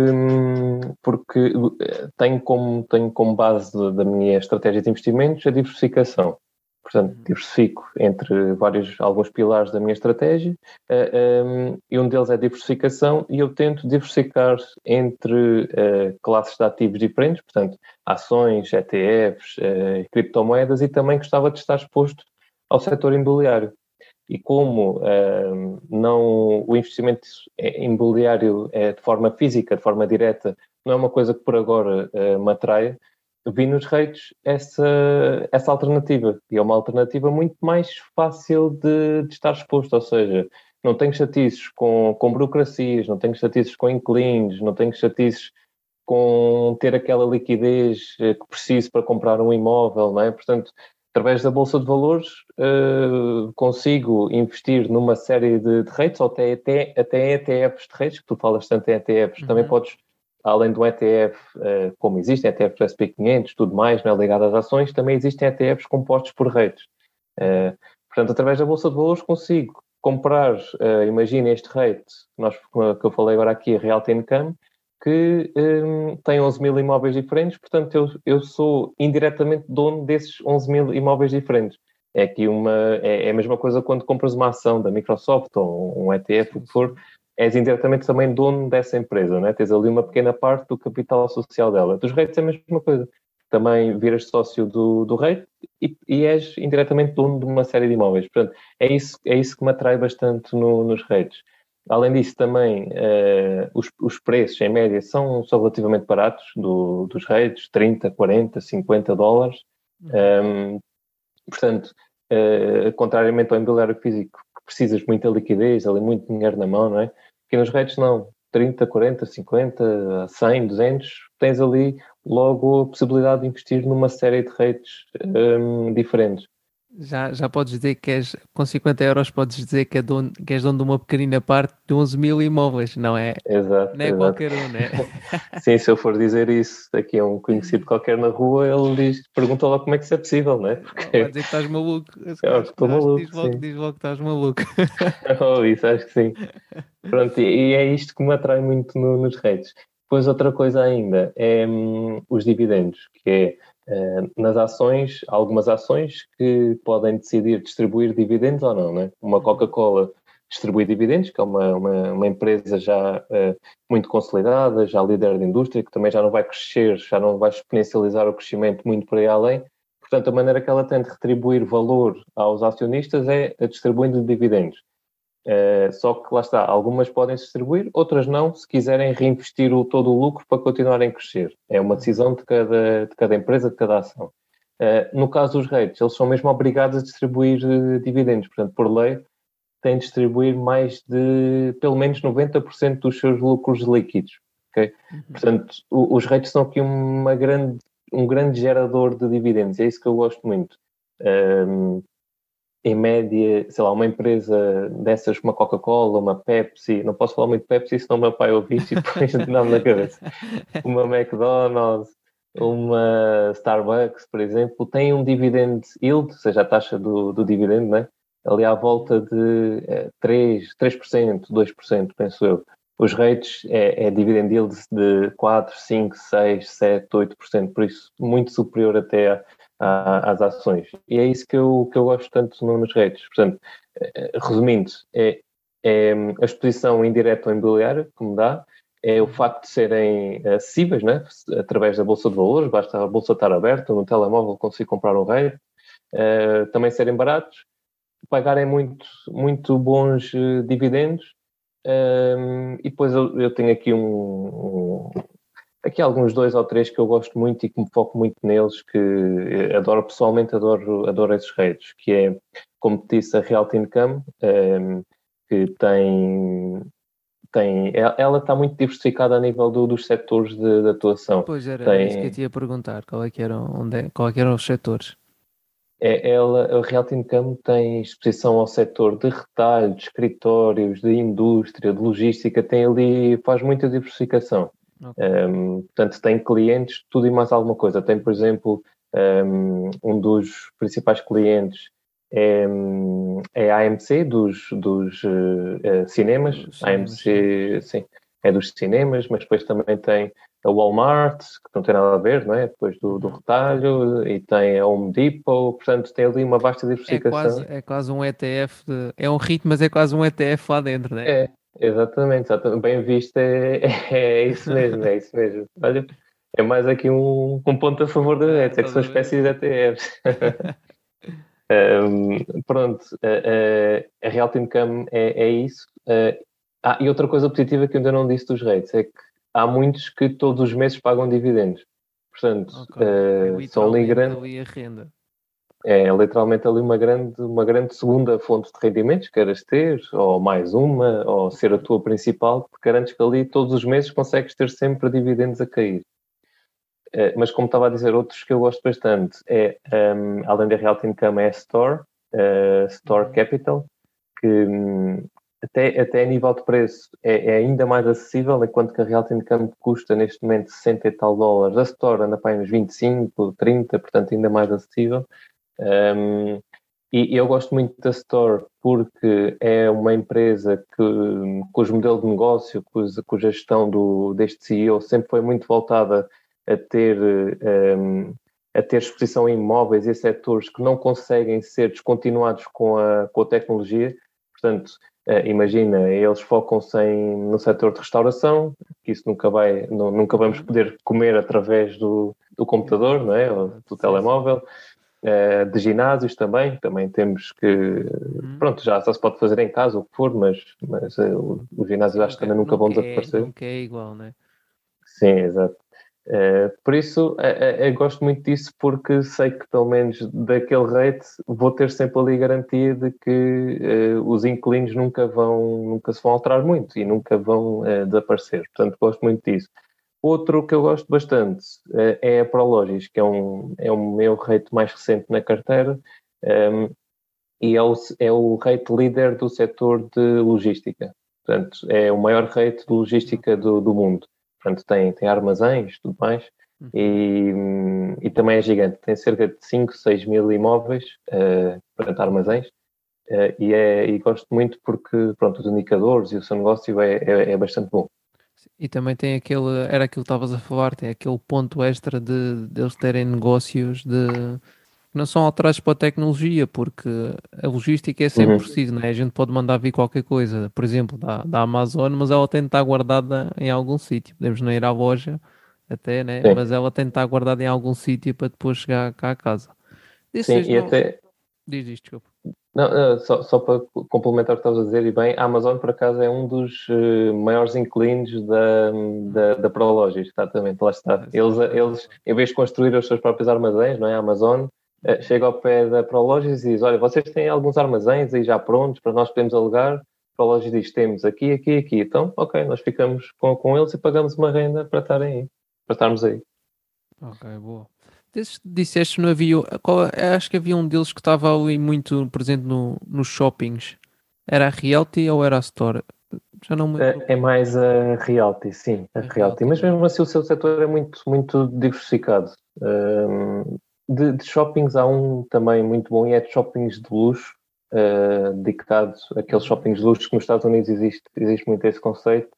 porque eh, tenho como, tenho como base da minha estratégia de investimentos a diversificação. Portanto, uhum. diversifico entre vários, alguns pilares da minha estratégia uh, um, e um deles é a diversificação e eu tento diversificar entre uh, classes de ativos diferentes, portanto, ações, ETFs, uh, criptomoedas e também gostava de estar exposto ao setor imobiliário. E como não o investimento imobiliário é de forma física, de forma direta, não é uma coisa que por agora me atraia, vi nos rates essa, essa alternativa. E é uma alternativa muito mais fácil de, de estar exposto, ou seja, não tenho chatices com, com burocracias, não tenho chatices com inquilinos, não tenho chatices com ter aquela liquidez eh, que preciso para comprar um imóvel, não é? Portanto, através da Bolsa de Valores uh, consigo investir numa série de, de ou até, até, até ETFs de rates, que tu falas tanto em ETFs, uhum. também podes além do ETF, eh, como existem ETFs do SP500, tudo mais, né, ligado às ações, também existem ETFs compostos por redes. Eh, portanto, através da Bolsa de Valores consigo comprar, uh, imagina este rate nós, que eu falei agora aqui, a Real Income, que um, tem 11 mil imóveis diferentes, portanto eu, eu sou indiretamente dono desses 11 mil imóveis diferentes. É aqui uma, é, é, a mesma coisa quando compras uma ação da Microsoft ou um ETF, o que for, és indiretamente também dono dessa empresa, né? tens ali uma pequena parte do capital social dela. Dos rates é a mesma coisa. Também viras sócio do, do rate e, e, és indiretamente dono de uma série de imóveis. Portanto, é isso, é isso que me atrai bastante no, nos rates. Além disso, também uh, os, os, preços, em média, são, são relativamente baratos do, dos rates, 30, 40, 50 dólares. Um, uhum. portanto, uh, contrariamente ao imobiliário físico, que precisas muita liquidez, ali muito dinheiro na mão, não é? Aqui nos rates não, 30, 40, 50, 100, 200, tens ali logo a possibilidade de investir numa série de rates um, diferentes. Já, já podes dizer que és, com 50 euros, podes dizer que, é dono, que és dono de uma pequenina parte de 11 mil imóveis, não é? Exato. Não é exato. qualquer um, né? Sim, se eu for dizer isso aqui a um conhecido qualquer na rua, ele diz, pergunta logo como é que isso é possível, não é? Porque... Vai dizer que estás maluco. É, estou maluco. Diz logo, diz logo que estás maluco. oh, isso, acho que sim. Pronto, e é isto que me atrai muito no, nos redes. Depois outra coisa ainda é hum, os dividendos, que é nas ações, há algumas ações que podem decidir distribuir dividendos ou não, né? Uma uhum. Coca-Cola distribui dividendos, que é uma, uma, uma empresa já uh, muito consolidada, já líder de indústria, que também já não vai crescer, já não vai exponencializar o crescimento muito por aí além. Portanto, a maneira que ela tem de retribuir valor aos acionistas é distribuindo dividendos. Uh, só que lá está, algumas podem se distribuir, outras não, se quiserem reinvestir o, todo o lucro para continuarem a crescer. É uma decisão de cada, de cada empresa, de cada ação. Uh, no caso dos REITs, eles são mesmo obrigados a distribuir uh, dividendos, portanto, por lei, têm de distribuir mais de pelo menos 90% dos seus lucros líquidos. Okay? Uhum. Portanto, o, os REITs são aqui uma grande, um grande gerador de dividendos, é isso que eu gosto muito. Um, em média, sei lá, uma empresa dessas, uma Coca-Cola, uma Pepsi, não posso falar muito Pepsi, senão o meu pai ouvir e depois dá-me na cabeça. Uma McDonald's, uma Starbucks, por exemplo, tem um dividend yield, ou seja, a taxa do, do dividendo, né? ali à volta de é, 3%, 3%, 2%, penso eu. Os rates é, é dividend yield de 4, 5, 6, 7, 8%, por isso muito superior até às ações. E é isso que eu, que eu gosto tanto nos redes. Portanto, eh, resumindo, é, é a exposição indireta ao imobiliário que me dá, é o facto de serem acessíveis, né? através da Bolsa de Valores, basta a Bolsa estar aberta, no telemóvel consigo comprar um rei, uh, também serem baratos, pagarem muito, muito bons uh, dividendos, um, e depois eu, eu, tenho aqui um, um aqui há alguns dois ou três que eu gosto muito e que me foco muito neles, que adoro pessoalmente, adoro, adoro esses redes, que é, como te disse, a Realty Income, um, ehm, que tem, tem ela está muito diversificada a nível do, dos setores de, de, atuação. Pois era, tem, isso que eu te ia perguntar, qual é que eram, onde, é, qual é que eram os setores? É, ela, a Realty Income tem exposição ao setor de retalho, de escritórios, de indústria, de logística, tem ali, faz muita diversificação. Okay. Um, portanto, tem clientes, tudo e mais alguma coisa. Tem, por exemplo, um, um dos principais clientes é, é a AMC dos, dos uh, cinemas. cinemas. AMC, sim, é dos cinemas, mas depois também tem a Walmart, que não tem nada a ver, não é? Depois do, do retalho, e tem a Home Depot, portanto tem ali uma vasta diversificação. É quase, é quase um ETF, de, é um ritmo, mas é quase um ETF lá dentro, não é? É, exatamente, exatamente. bem visto é, é, isso mesmo, é isso mesmo. Olha, é mais aqui um, um ponto a favor da net, é que são espécies de ETFs. um, pronto, a, a, a Realty Income é, é isso. Uh, ah, e outra coisa positiva que eu ainda não disse dos rates é que há muitos que todos os meses pagam dividendos. Portanto, okay. uh, são ali grande. Ali a renda. É literalmente ali uma grande, uma grande segunda fonte de rendimentos, queiras ter, ou mais uma, ou ser a tua principal, porque garantes que ali todos os meses consegues ter sempre dividendos a cair. Uh, mas como estava a dizer, outros que eu gosto bastante é, um, ehm, além da Realty Income, é a Store, uh, Store uhum. Capital, que um, até, até a nível de preço é, é, ainda mais acessível, enquanto que a Realty Income custa neste momento 60 e tal dólares, a Store anda para uns 25, 30, portanto ainda mais acessível. Um, e eu gosto muito da Store porque é uma empresa que, cujo modelo de negócio, cuja, cuja gestão do, deste CEO sempre foi muito voltada a ter, um, a ter exposição em imóveis e setores que não conseguem ser descontinuados com a, com a tecnologia. Portanto, Uh, imagina, eles focam-se no setor de restauração, que isso nunca vai, não, nunca vamos uhum. poder comer através do, do computador, não é? Ou do telemóvel. Uh, de ginásios também, também temos que, uhum. pronto, já só se pode fazer em casa, o que for, mas, mas uh, os ginásios acho que também nunca vão desaparecer. Nunca é igual, não é? Sim, exato. Uh, por isso, uh, gosto muito disso porque sei que pelo menos daquele rate vou ter sempre ali garantia de que os inquilinos nunca vão, nunca se vão alterar muito e nunca vão desaparecer. Portanto, gosto muito disso. Outro que eu gosto bastante é a Prologis, que é um, é o meu rate mais recente na carteira um, ehm, e é o, é o rate líder do setor de logística. Portanto, é o maior rate de logística do, do mundo. Portanto, tem, tem armazéns, tudo mais, uhum. e, e também é gigante. Tem cerca de 5, 6 mil imóveis, uh, portanto, armazéns, uh, e, é, e gosto muito porque, pronto, os indicadores e o seu negócio é, é, é bastante bom. E também tem aquele, era aquilo que estavas a falar, tem aquele ponto extra de, de eles terem negócios de não são alterados para a tecnologia, porque a logística é sempre uhum. preciso, né? a gente pode mandar vir qualquer coisa, por exemplo, da, da Amazon, mas ela tem de estar guardada em algum sítio. Podemos não ir à loja até, né? mas ela tem de estar guardada em algum sítio para depois chegar cá a casa. Sim, e não... até... Diz isto, desculpa. Não, só, só para complementar o que estavas a dizer, e bem, a Amazon, por acaso, é um dos uh, maiores inquilinos da, da, da Prologis, exatamente, lá está. Eles, eles, em vez de construir os seus próprios armazéns, não é? A Amazon eh, chega ao pé da Prologis e diz: Olha, vocês têm alguns armazéns aí já prontos para nós podermos alugar? A Prologis diz: Temos aqui, aqui, aqui. Então, ok, nós ficamos com, com eles e pagamos uma renda para estarem aí, para estarmos aí. Ok, boa. Disseste no havia, qual, acho que havia um deles que estava ali muito presente no, nos shoppings. Era a Realty ou era a Store? Já não me é, é mais a Realty, sim, a, a Realty. Realty. Mas mesmo assim o seu setor é muito, muito diversificado. Um, de, de, shoppings há um também muito bom e é de shoppings de luxo, uh, dedicado àqueles shoppings de luxo que nos Estados Unidos existe, existe muito esse conceito,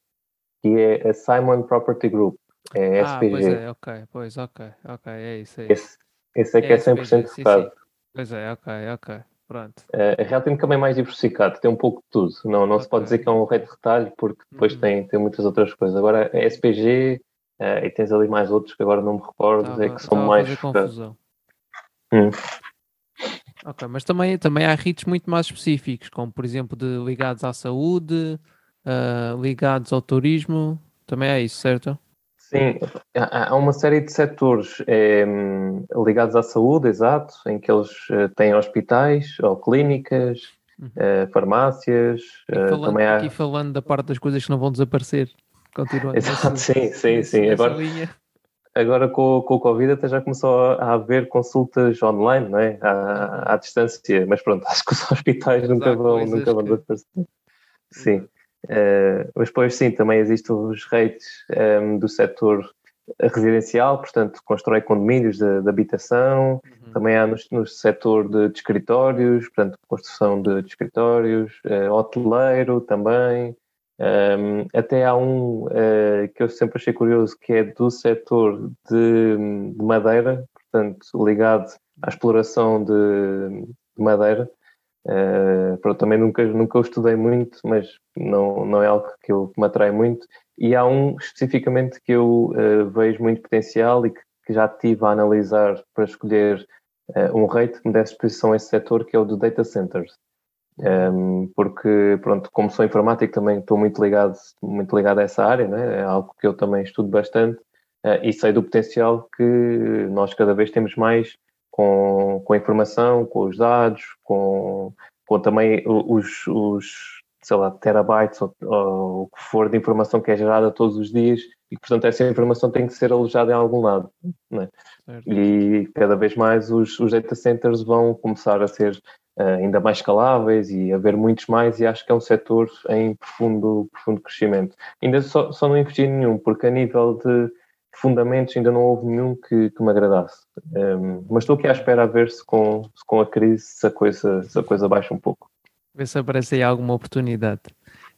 que é a Simon Property Group, é ah, SPG. Pois é, ok, pois, ok, ok, é isso aí. Esse, esse é que é, é 100% focado. Pois é, ok, ok. Pronto. Uh, a Real tem também mais diversificado, tem um pouco de tudo. Não, não se pode dizer que é um rei de retalho, porque depois uhum. tem, tem muitas outras coisas. Agora, a SPG, e tens ali mais outros que agora não me recordo, é que são mais. Confusão. Hum. Ok, mas também, também há ritos muito mais específicos, como por exemplo de ligados à saúde, uh, ligados ao turismo, também é isso, certo? Sim, há uma série de setores é, ligados à saúde, exato, em que eles uh, têm hospitais ou clínicas, uh, farmácias. Uh, falando, também há... Aqui falando da parte das coisas que não vão desaparecer. Continuando. Exato, nessa, sim, sim, sim. Agora, agora com, com o Covid até já começou a haver consultas online, não é? À, à distância, mas pronto, acho que os hospitais nunca vão, nunca vão desaparecer. Sim. Uh, mas depois sim, também existem os rates um, ehm, do setor residencial, portanto, constrói condomínios de, de habitação, uhum. também há no, no setor de, de, escritórios, portanto, construção de, de escritórios, uh, hoteleiro também, um, ehm, até há um uh, que eu sempre achei curioso, que é do setor de, de madeira, portanto, ligado à exploração de, madeira, Uh, pronto, também nunca, nunca o estudei muito, mas não, não é algo que, eu, me atrai muito. E há um especificamente que eu uh, vejo muito potencial e que, que, já tive a analisar para escolher uh, um rate que me desse exposição a esse setor, que é o do data centers. Um, ehm, porque, pronto, como sou informático, também estou muito ligado, muito ligado a essa área, né? é algo que eu também estudo bastante e sei do potencial que nós cada vez temos mais com, com a informação, com os dados, com, com também os, os sei lá, terabytes ou, ou, o que for de informação que é gerada todos os dias e, portanto, essa informação tem que ser alojada em algum lado. Né? E cada vez mais os, os, data centers vão começar a ser uh, ainda mais escaláveis e haver muitos mais e acho que é um setor em profundo, profundo crescimento. Ainda só, só não investi nenhum, porque a nível de fundamentos ainda não houve nenhum que, que me agradasse. Um, mas estou aqui à espera a ver se com, se com a crise se a, coisa, se a coisa baixa um pouco. Ver se aparece aí alguma oportunidade.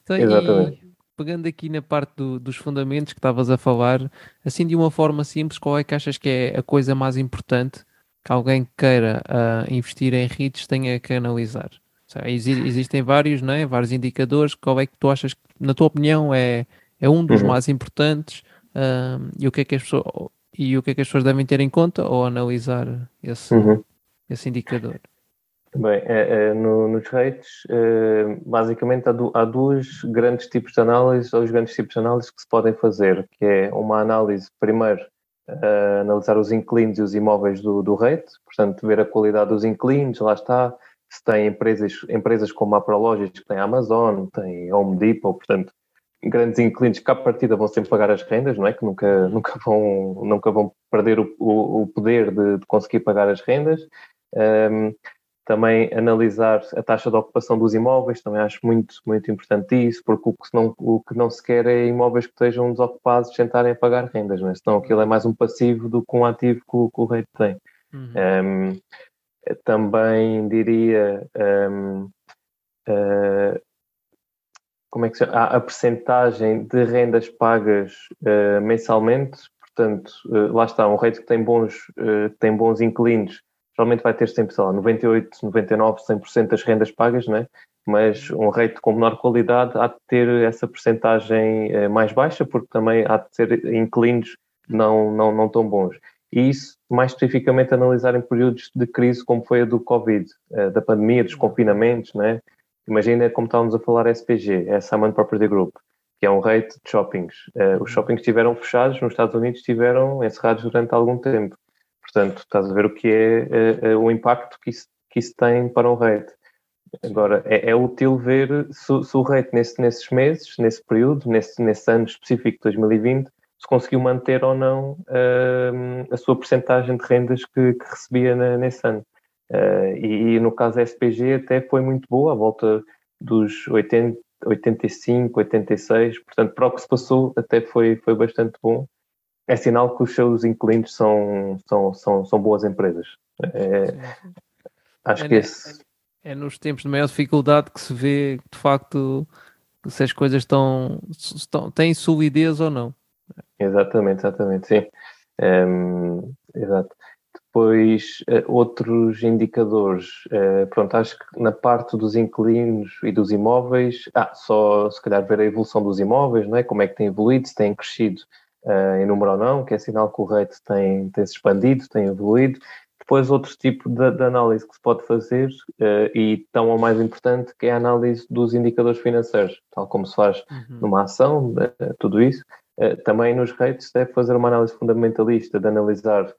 Então, Exatamente. E, pegando aqui na parte do, dos fundamentos que estavas a falar, assim de uma forma simples, qual é que achas que é a coisa mais importante que alguém que queira uh, investir em REITs tenha que analisar? Seja, existem vários, não é? vários indicadores, qual é que tu achas que, na tua opinião, é, é um dos uhum. mais importantes uh, e, o que é que as pessoas, e o que é que as pessoas devem ter em conta ou analisar esse, uhum. esse indicador? Bem, é, é, no, nos rates, é, basicamente há, du, há dois grandes tipos de análise, ou os grandes tipos de análise que se podem fazer, que é uma análise, primeiro, uh, analisar os inclines e os imóveis do, do rate, portanto, ver a qualidade dos inclines, lá está, se tem empresas, empresas como a Prologis, que tem a Amazon, tem Home Depot, portanto, grandes inquilinos que à partida vão sempre pagar as rendas, não é? Que nunca, nunca, vão, nunca vão perder o, o, o poder de, de, conseguir pagar as rendas. Um, também analisar a taxa de ocupação dos imóveis, também acho muito, muito importante isso, porque o que, não, o que não se quer é imóveis que estejam desocupados a pagar rendas, não é? senão aquilo é mais um passivo do que um ativo que o, que o rei tem. Uhum. Um, também diria um, uh, como é que se chama? a percentagem de rendas pagas uh, mensalmente, portanto, uh, lá está, um rate que tem bons, uh, tem bons inquilinos, geralmente vai ter sempre, sei lá, 98, 99, 100% das rendas pagas, não é? mas um rate com menor qualidade há de ter essa percentagem mais baixa, porque também há de ter inquilinos não, não, não tão bons. E isso, mais especificamente, analisar em períodos de crise como foi a do Covid, da pandemia, dos confinamentos, não é? Imagina como estávamos a falar SPG, é Simon Property Group, que é um rate de shoppings. Uh, os shoppings estiveram fechados, nos Estados Unidos estiveram encerrados durante algum tempo. Portanto, estás a ver o que é uh, uh, o impacto que isso, que isso tem para um rate. Agora, é, é útil ver se, se o rate nesse, nesses meses, nesse período, nesse, nesse ano específico de 2020, se conseguiu manter ou não a sua percentagem de rendas que, que recebia na, nesse ano. Uh, e, e, no caso da SPG até foi muito boa, à volta dos 80, 85, 86, portanto, para o que se passou até foi, foi bastante bom. É sinal que os seus inquilinos são, são, são, são boas empresas. É, acho é, que esse... É, é nos tempos de maior dificuldade que se vê, de facto, se as coisas estão, estão têm solidez ou não. Exatamente, exatamente, sim. Um, exato. Depois, uh, outros indicadores, uh, pronto, acho que na parte dos inquilinos e dos imóveis, ah, só se calhar ver a evolução dos imóveis, não é? como é que tem evoluído, se tem crescido uh, em número ou não, que é sinal que o rate tem, tem se expandido, tem evoluído. Depois, outro tipo de, de análise que se pode fazer, e tão ou mais importante, que é a análise dos indicadores financeiros, tal como se faz uhum. numa ação, tudo isso. também nos rates deve fazer uma análise fundamentalista de analisar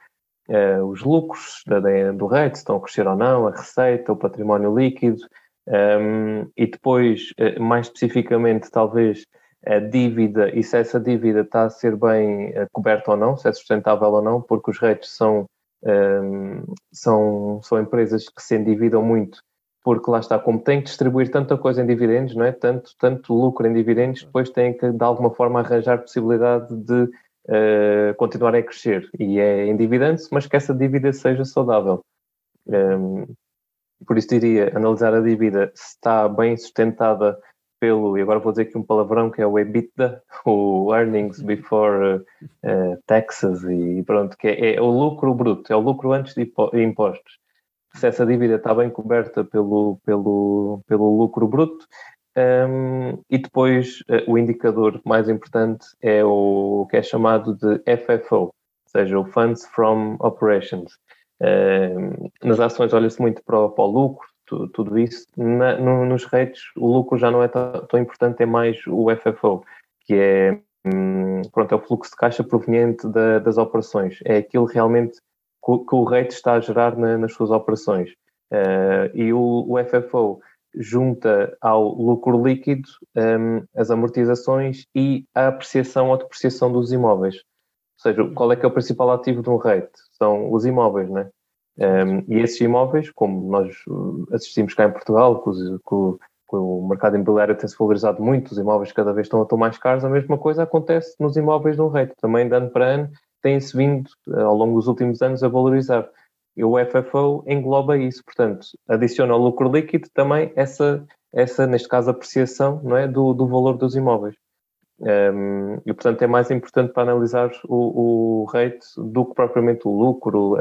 uh, os lucros da, do rate, se estão a crescer ou não, a receita, o património líquido, um, ehm, e depois, mais especificamente, talvez a dívida e se essa dívida está a ser bem coberta ou não, se é sustentável ou não, porque os rates são, um, ehm, são, são empresas que se endividam muito porque lá está, como tem que distribuir tanta coisa em dividendos, não é? Tanto, tanto lucro em dividendos, depois tem que de alguma forma arranjar possibilidade de uh, continuar a crescer. E é endividando-se, mas que essa dívida seja saudável. Um, ehm, por isso diria, analisar a dívida se está bem sustentada pelo, e agora vou dizer aqui um palavrão que é o EBITDA, o Earnings Before uh, Taxes, e pronto, que é, é, o lucro bruto, é o lucro antes de impostos se essa dívida está bem coberta pelo, pelo, pelo lucro bruto. Um, e depois uh, o indicador mais importante é o que é chamado de FFO, ou seja, o Funds from Operations. Um, nas ações olha-se muito para o, para o lucro, tu, tudo isso. Na, no, nos rates o lucro já não é tão, importante, é mais o FFO, que é, um, pronto, é o fluxo de caixa proveniente da, das operações. É aquilo realmente que o rate está a gerar na, nas suas operações. Uh, e o, o, FFO junta ao lucro líquido um, as amortizações e a apreciação ou depreciação dos imóveis. Ou seja, qual é que é o principal ativo de um rate? São os imóveis, né? Um, e esses imóveis, como nós assistimos cá em Portugal, que, os, que o mercado imobiliário tem-se valorizado muito, os imóveis cada vez estão, estão mais caros, a mesma coisa acontece nos imóveis de um rate. Também de ano para ano tem-se vindo, eh, ao longo dos últimos anos, a valorizar. E o FFO engloba isso, portanto, adiciona ao lucro líquido também essa, essa neste caso, apreciação não é, do, do valor dos imóveis. Um, e, portanto, é mais importante para analisar o, o rate do que propriamente o lucro,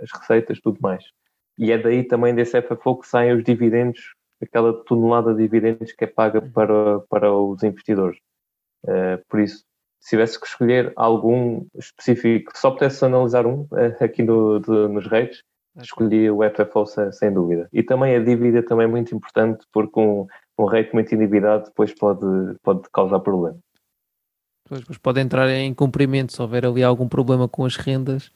as receitas, tudo mais. E é daí também desse FFO que saem os dividendos, aquela tonelada de dividendos que é paga para, para os investidores. Uh, por isso, se tivesse que escolher algum específico, só pudesse analisar um eh, aqui no, de, nos rates, escolhi o FFO sem, sem, dúvida. E também a dívida também é muito importante, porque um, um rate muito endividado depois pode, pode causar problema. Pois, pois pode entrar em cumprimento se houver ali algum problema com as rendas.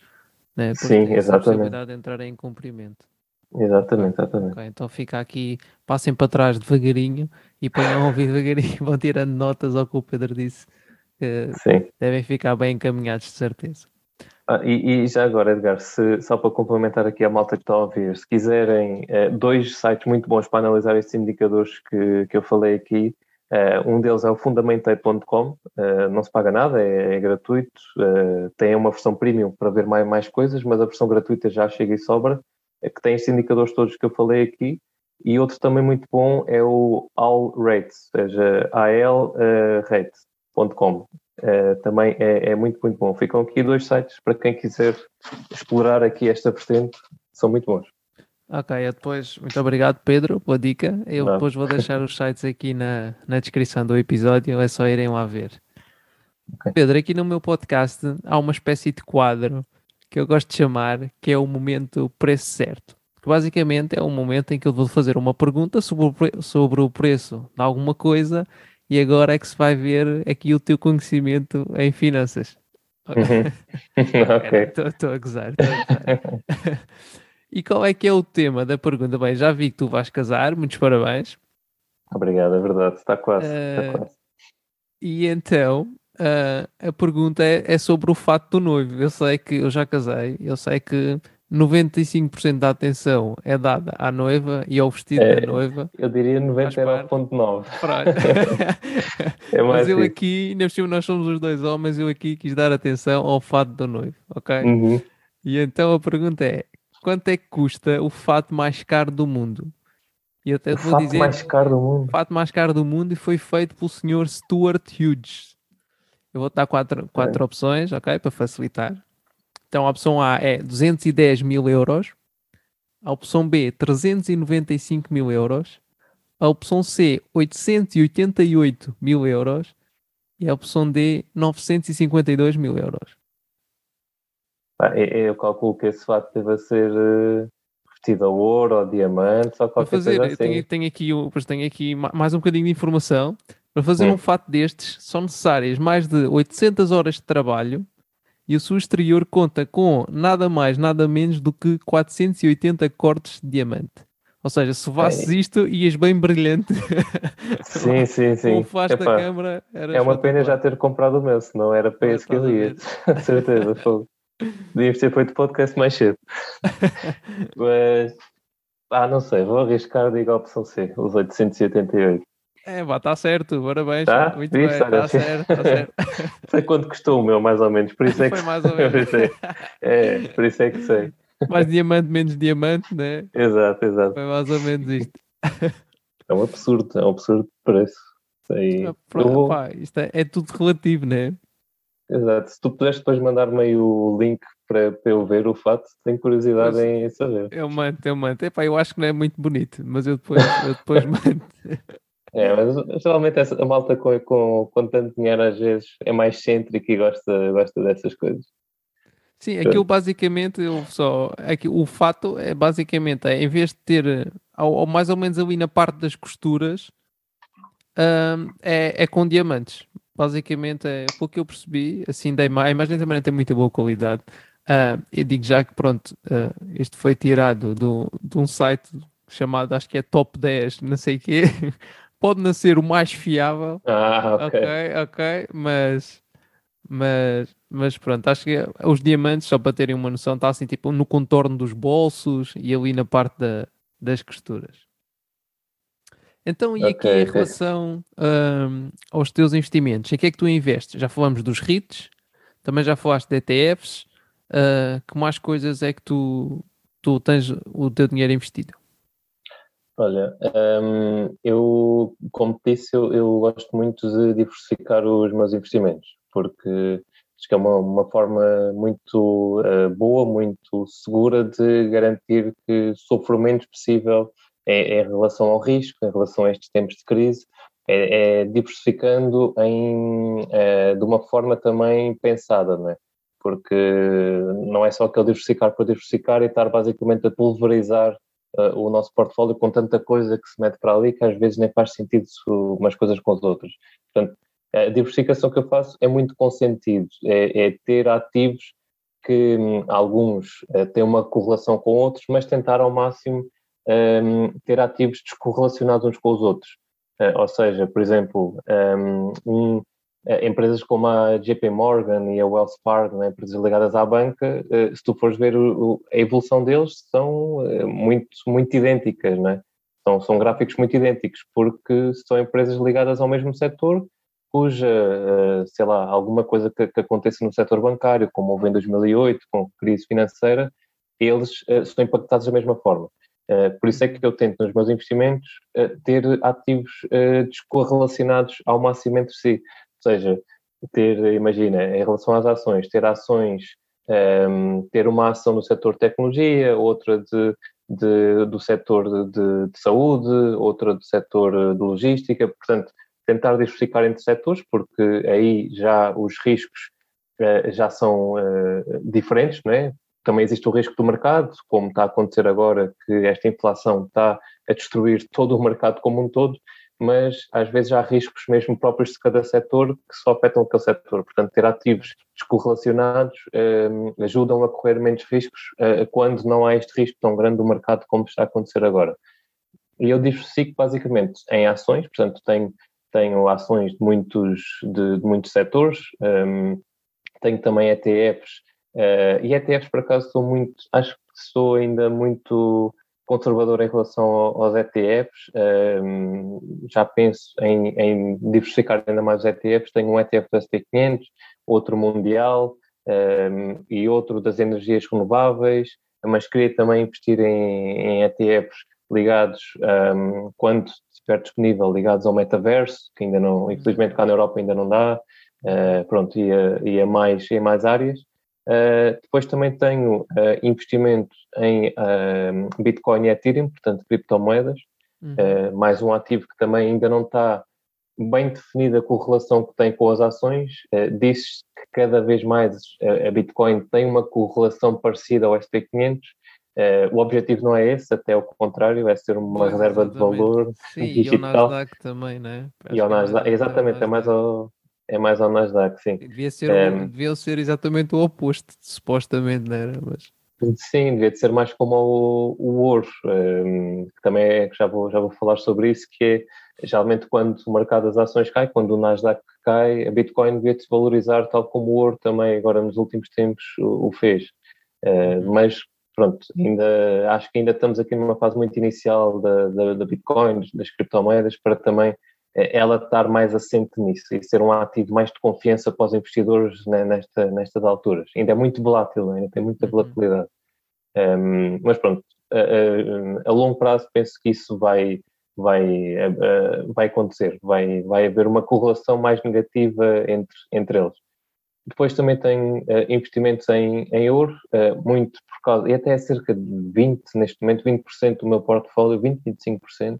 Né? Sim, exatamente. de entrar em cumprimento. Exatamente, exatamente. Okay, então fica aqui, passem para trás devagarinho e ponham a ouvir devagarinho, vão tirando notas ao que o Pedro disse que Sim. devem ficar bem encaminhados, de certeza. Ah, e, e, já agora, Edgar, se, só para complementar aqui a malta que está a ouvir, se quiserem eh, dois sites muito bons para analisar estes indicadores que, que eu falei aqui, eh, um deles é o fundamentei.com, eh, não se paga nada, é, é gratuito, tem uma versão premium para ver mais, mais coisas, mas a versão gratuita já chega e sobra, é que tem estes indicadores todos que eu falei aqui, e outro também muito bom é o All Rates, ou seja, AL uh, Rate com. Uh, também é, é, muito, muito bom. Ficam aqui dois sites para quem quiser explorar aqui esta vertente, são muito bons. Ok, depois, muito obrigado Pedro pela dica. Eu Não. depois vou deixar os sites aqui na, na descrição do episódio, é só irem lá ver. Okay. Pedro, aqui no meu podcast há uma espécie de quadro que eu gosto de chamar que é o momento preço certo. Que basicamente é um momento em que eu vou fazer uma pergunta sobre o, sobre o preço de alguma coisa e agora é que se vai ver aqui o teu conhecimento em finanças. Estou a gozar. A gozar. e qual é que é o tema da pergunta? Bem, já vi que tu vais casar, muitos parabéns. Obrigado, é verdade, está quase. Uh, está quase. E então, uh, a pergunta é, é, sobre o fato do noivo. Eu sei que eu já casei, eu sei que 95% da atenção é dada à noiva e ao vestido é, da noiva. Eu diria 99,9%. é Mas eu aqui, ainda por nós somos os dois homens, eu aqui quis dar atenção ao fato do noivo, ok? Uhum. E então a pergunta é: quanto é que custa o fato mais caro do mundo? E até o vou fato dizer, mais caro do mundo. O fato mais caro do mundo e foi feito pelo senhor Stuart Hughes. Eu vou dar quatro, quatro é. opções, ok? Para facilitar. Então a opção A é 210 mil euros, a opção B 395 mil euros, a opção C 888 mil euros e a opção D 952 mil euros. eu calculo que esse fato deve ser uh, a ouro ou diamante, ou qualquer fazer, coisa assim. Tenho, tenho, aqui, tenho aqui mais um bocadinho de informação. Para fazer hum. um fato destes são necessárias mais de 800 horas de trabalho e o seu exterior conta com nada mais, nada menos do que 480 cortes de diamante. Ou seja, se levasses é. isto, ias bem brilhante. Sim, sim, sim. O faz da câmara era É uma pena já ter comprado o meu, senão era para esse que eu ia. certeza, fogo. Devíamos ter feito podcast mais cedo. Mas, ah, não sei, vou arriscar, digo a opção C, os 888. É, está certo, parabéns. Tá? Muito bem, está assim. certo, está certo. sei quanto custou o meu, mais ou menos, por isso é que... Foi mais ou menos. é, por isso é que sei. Mais diamante, menos diamante, né? Exato, exato. Foi mais ou menos isto. É um absurdo, é um absurdo de preço. Sei. Ah, vou... pá, isto é, é, tudo relativo, né? Exato. Se tu puderes depois mandar-me aí o link para, para eu ver o fato, tenho curiosidade pois, em saber. Eu mando, eu mando. Epá, eu acho que não é muito bonito, mas eu depois, eu depois mando. É, mas geralmente essa, a malta com, com, com tanto dinheiro às vezes é mais cêntrica e gosta, gosta dessas coisas. Sim, aquilo basicamente eu só. Aqui, o fato é basicamente, é, em vez de ter ao, ao, mais ou menos ali na parte das costuras, um, é, é com diamantes. Basicamente é pelo que eu percebi, assim dei a imagem também tem muita boa qualidade. Uh, eu digo já que pronto, uh, isto foi tirado do, de um site chamado, acho que é Top 10, não sei o quê. Pode não ser o mais fiável. Ah, ok. Ok, ok, mas, mas, mas pronto, acho que os diamantes, só para terem uma noção, está assim tipo no contorno dos bolsos e ali na parte da, das costuras. Então, e okay, aqui em okay. relação um, aos teus investimentos, em que é que tu investes? Já falamos dos REITs, também já falaste de ETFs, uh, que mais coisas é que tu, tu tens o teu dinheiro investido? Olha, um, eu, como disse, eu, eu, gosto muito de diversificar os meus investimentos, porque acho que é uma, uma forma muito uh, boa, muito segura de garantir que sofro o menos possível em, em, relação ao risco, em relação a estes tempos de crise, é, é diversificando em, é, de uma forma também pensada, não é? Porque não é só aquele diversificar por diversificar e estar basicamente a pulverizar uh, o nosso portfólio com tanta coisa que se mete para ali que às vezes nem faz sentido umas coisas com as outras. Portanto, a diversificação que eu faço é muito com sentido, é, é ter ativos que hum, alguns uh, têm uma correlação com outros, mas tentar ao máximo um, ter ativos descorrelacionados uns com os outros. Uh, ou seja, por exemplo, um, um, empresas como a JP Morgan e a Wells Fargo, né, empresas ligadas à banca, uh, se tu fores ver o, a evolução deles, são uh, muito, muito idênticas, né? são, são gráficos muito idênticos, porque são empresas ligadas ao mesmo setor, cuja, sei lá, alguma coisa que, que aconteça no setor bancário, como houve em 2008, com crise financeira, eles são impactados da mesma forma. Por isso é que eu tento nos meus investimentos ter ativos descorrelacionados ao máximo entre si. Seja, ter, imagina, em relação às ações, ter ações, um, ehm, ter uma ação no setor de tecnologia, outra de, de do setor de, de, saúde, outra do setor de logística, portanto, tentar diversificar entre setores, porque aí já os riscos já são diferentes, não é? também existe o risco do mercado, como está a acontecer agora, que esta inflação está a destruir todo o mercado como um todo, mas às vezes há riscos mesmo próprios de cada setor que só afetam aquele setor. Portanto, ter ativos descorrelacionados eh, ajudam a correr menos riscos eh, quando não há este risco tão grande do mercado como está a acontecer agora. E eu diversifico basicamente em ações, portanto, tenho, tenho ações de muitos, de, de muitos setores, um, tenho também ETFs e ETFs, por acaso, sou muito, acho que sou ainda muito conservador em relação aos ETFs. Já penso em, em, diversificar ainda mais os ETFs. Tenho um ETF do SP500, outro mundial e outro das energias renováveis, mas queria também investir em, em ETFs ligados, quando estiver disponível, ligados ao metaverso, que ainda não, infelizmente cá na Europa ainda não dá, uh, pronto, e a, e a mais, mais áreas. Uh, depois também tenho uh, investimento em uh, Bitcoin e Ethereum, portanto, criptomoedas, uhum. mais um ativo que também ainda não está bem definida a correlação que tem com as ações. Uh, Diz-se que cada vez mais a Bitcoin tem uma correlação parecida ao SP500, Uh, o objetivo não é esse, até o contrário, é ser uma pois, reserva exatamente. de valor sim, digital. E ao Nasdaq também, né? e ao Nasdaq, exatamente, é mais ao, é mais ao Nasdaq, sim. Devia ser, um, devia ser exatamente o oposto, supostamente, não era? Mas... Sim, devia de ser mais como o, o ouro, um, que também é, já vou, já vou falar sobre isso, que é geralmente quando o mercado das ações cai, quando o Nasdaq cai, a Bitcoin devia se valorizar tal como o ouro também agora nos últimos tempos o, o fez. Uh, mas pronto, ainda acho que ainda estamos aqui numa fase muito inicial da, da, da Bitcoin, das criptomoedas, para também ela estar mais assente nisso e ser um ativo mais de confiança para os investidores né, nesta, nestas alturas. Ainda é muito volátil, ainda tem muita uhum. volatilidade. Um, mas pronto, a, a, a, longo prazo penso que isso vai, vai, a, vai acontecer, vai, vai haver uma correlação mais negativa entre, entre eles. Depois também tem uh, investimentos em, em ouro, uh, muito por causa, e até cerca de 20, neste momento, 20% do meu portfólio, 20, 25%,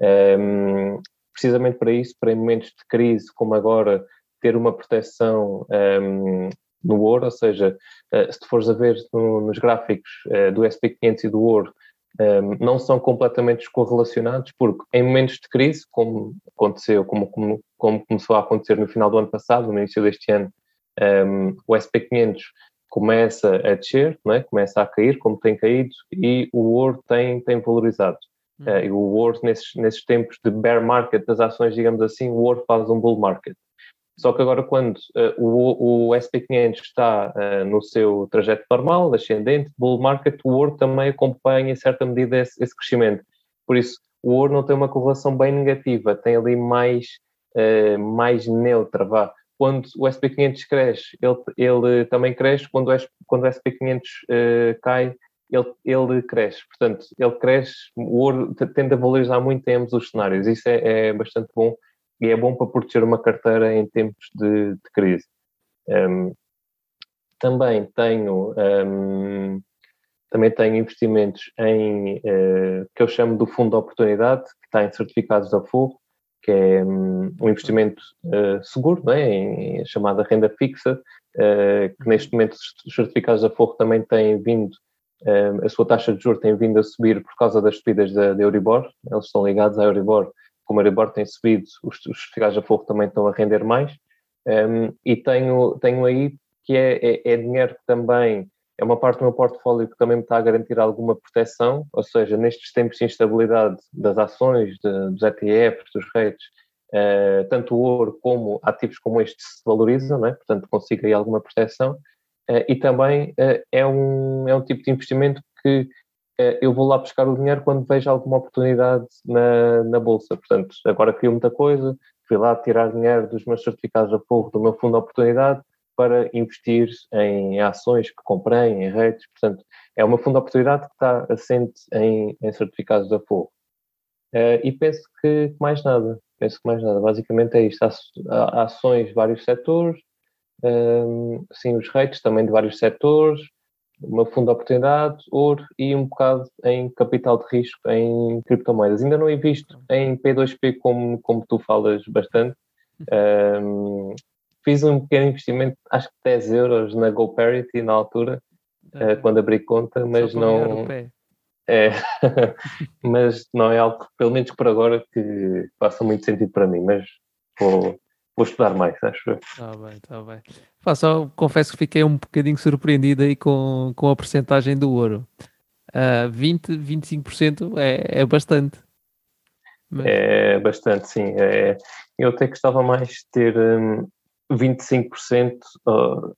um, precisamente para isso, para em momentos de crise como agora, ter uma proteção um, no ouro, ou seja, uh, se tu fores a ver no, nos gráficos do SP500 e do ouro, um, não são completamente correlacionados, porque em momentos de crise, como aconteceu, como, como, como começou a acontecer no final do ano passado, no início deste ano, um, o SP500 começa a descer, é? começa a cair, como tem caído, e o ouro tem, tem valorizado. Uhum. Uh, e o ouro, nesses, nesses tempos de bear market das ações, digamos assim, o ouro faz um bull market. Só que agora, quando uh, o, o SP500 está uh, no seu trajeto normal, ascendente, bull market, o ouro também acompanha, em certa medida, esse, esse crescimento. Por isso, o ouro não tem uma correlação bem negativa, tem ali mais, uh, mais neutra, vá quando o SP500 cresce, ele, ele também cresce, quando o, quando o SP500 uh, cai, ele, ele cresce. Portanto, ele cresce, o ouro tende a valorizar muito em ambos os cenários. Isso é, é bastante bom e é bom para proteger uma carteira em tempos de, de crise. Um, também tenho um, também tenho investimentos em uh, que eu chamo do fundo de oportunidade, que está em certificados da Forro, que é um, um investimento uh, seguro, não é? em, em chamada renda fixa, uh, que neste momento os certificados da Forro também têm vindo, a sua taxa de juros tem vindo a subir por causa das subidas da, Euribor, eles estão ligados à Euribor, como a Euribor tem subido, os, os certificados da Forro também estão a render mais, um, e tenho, tenho aí que é, é, é dinheiro que também é uma parte do meu portfólio que também me está a garantir alguma proteção, ou seja, nestes tempos de instabilidade das ações, de, dos ETFs, dos rates, uh, tanto o ouro como ativos como este se valorizam, é? portanto consigo aí alguma proteção, e também uh, é, um, é um tipo de investimento que eu vou lá buscar o dinheiro quando vejo alguma oportunidade na, na bolsa, portanto agora crio muita coisa, fui lá tirar dinheiro dos meus certificados de apoio do meu fundo de oportunidade, para investir em ações que comprei, em redes. Portanto, é uma fundo de oportunidade que está assente em, em certificados da Fogo. Uh, e penso que mais nada. Penso que mais nada. Basicamente é isto. Há, ações de vários setores, sim, os rates também de vários setores, uma fundo de oportunidade, ouro e um bocado em capital de risco em criptomoedas. Ainda não invisto em P2P como, como tu falas bastante. Um, fiz um pequeno investimento, acho que 10 euros na GoParity na altura, uh, quando abri conta, mas não. É, mas não é algo, pelo menos por agora, que faça muito sentido para mim, mas vou, vou estudar mais, acho eu. Está bem, está bem. Pá, só confesso que fiquei um bocadinho surpreendido aí com, com a percentagem do ouro. Uh, 20, 25% é, é bastante. Mas... É bastante, sim. É, eu até gostava mais de ter um, 25% uh,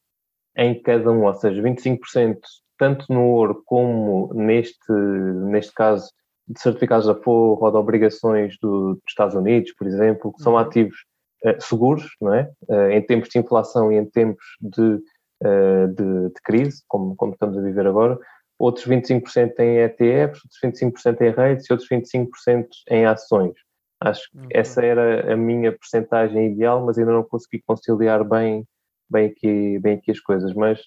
em cada um, ou seja, 25% tanto no ouro como neste, neste caso de certificados de apoio ou de obrigações do, dos Estados Unidos, por exemplo, que são uhum. ativos seguros, não é? Uh, em tempos de inflação e em tempos de, uh, de, de, crise, como, como estamos a viver agora. Outros 25% em ETFs, outros 25% em rates e outros 25% em ações. Acho que uhum. essa era a minha percentagem ideal, mas ainda não consegui conciliar bem, bem, aqui, bem aqui as coisas. Mas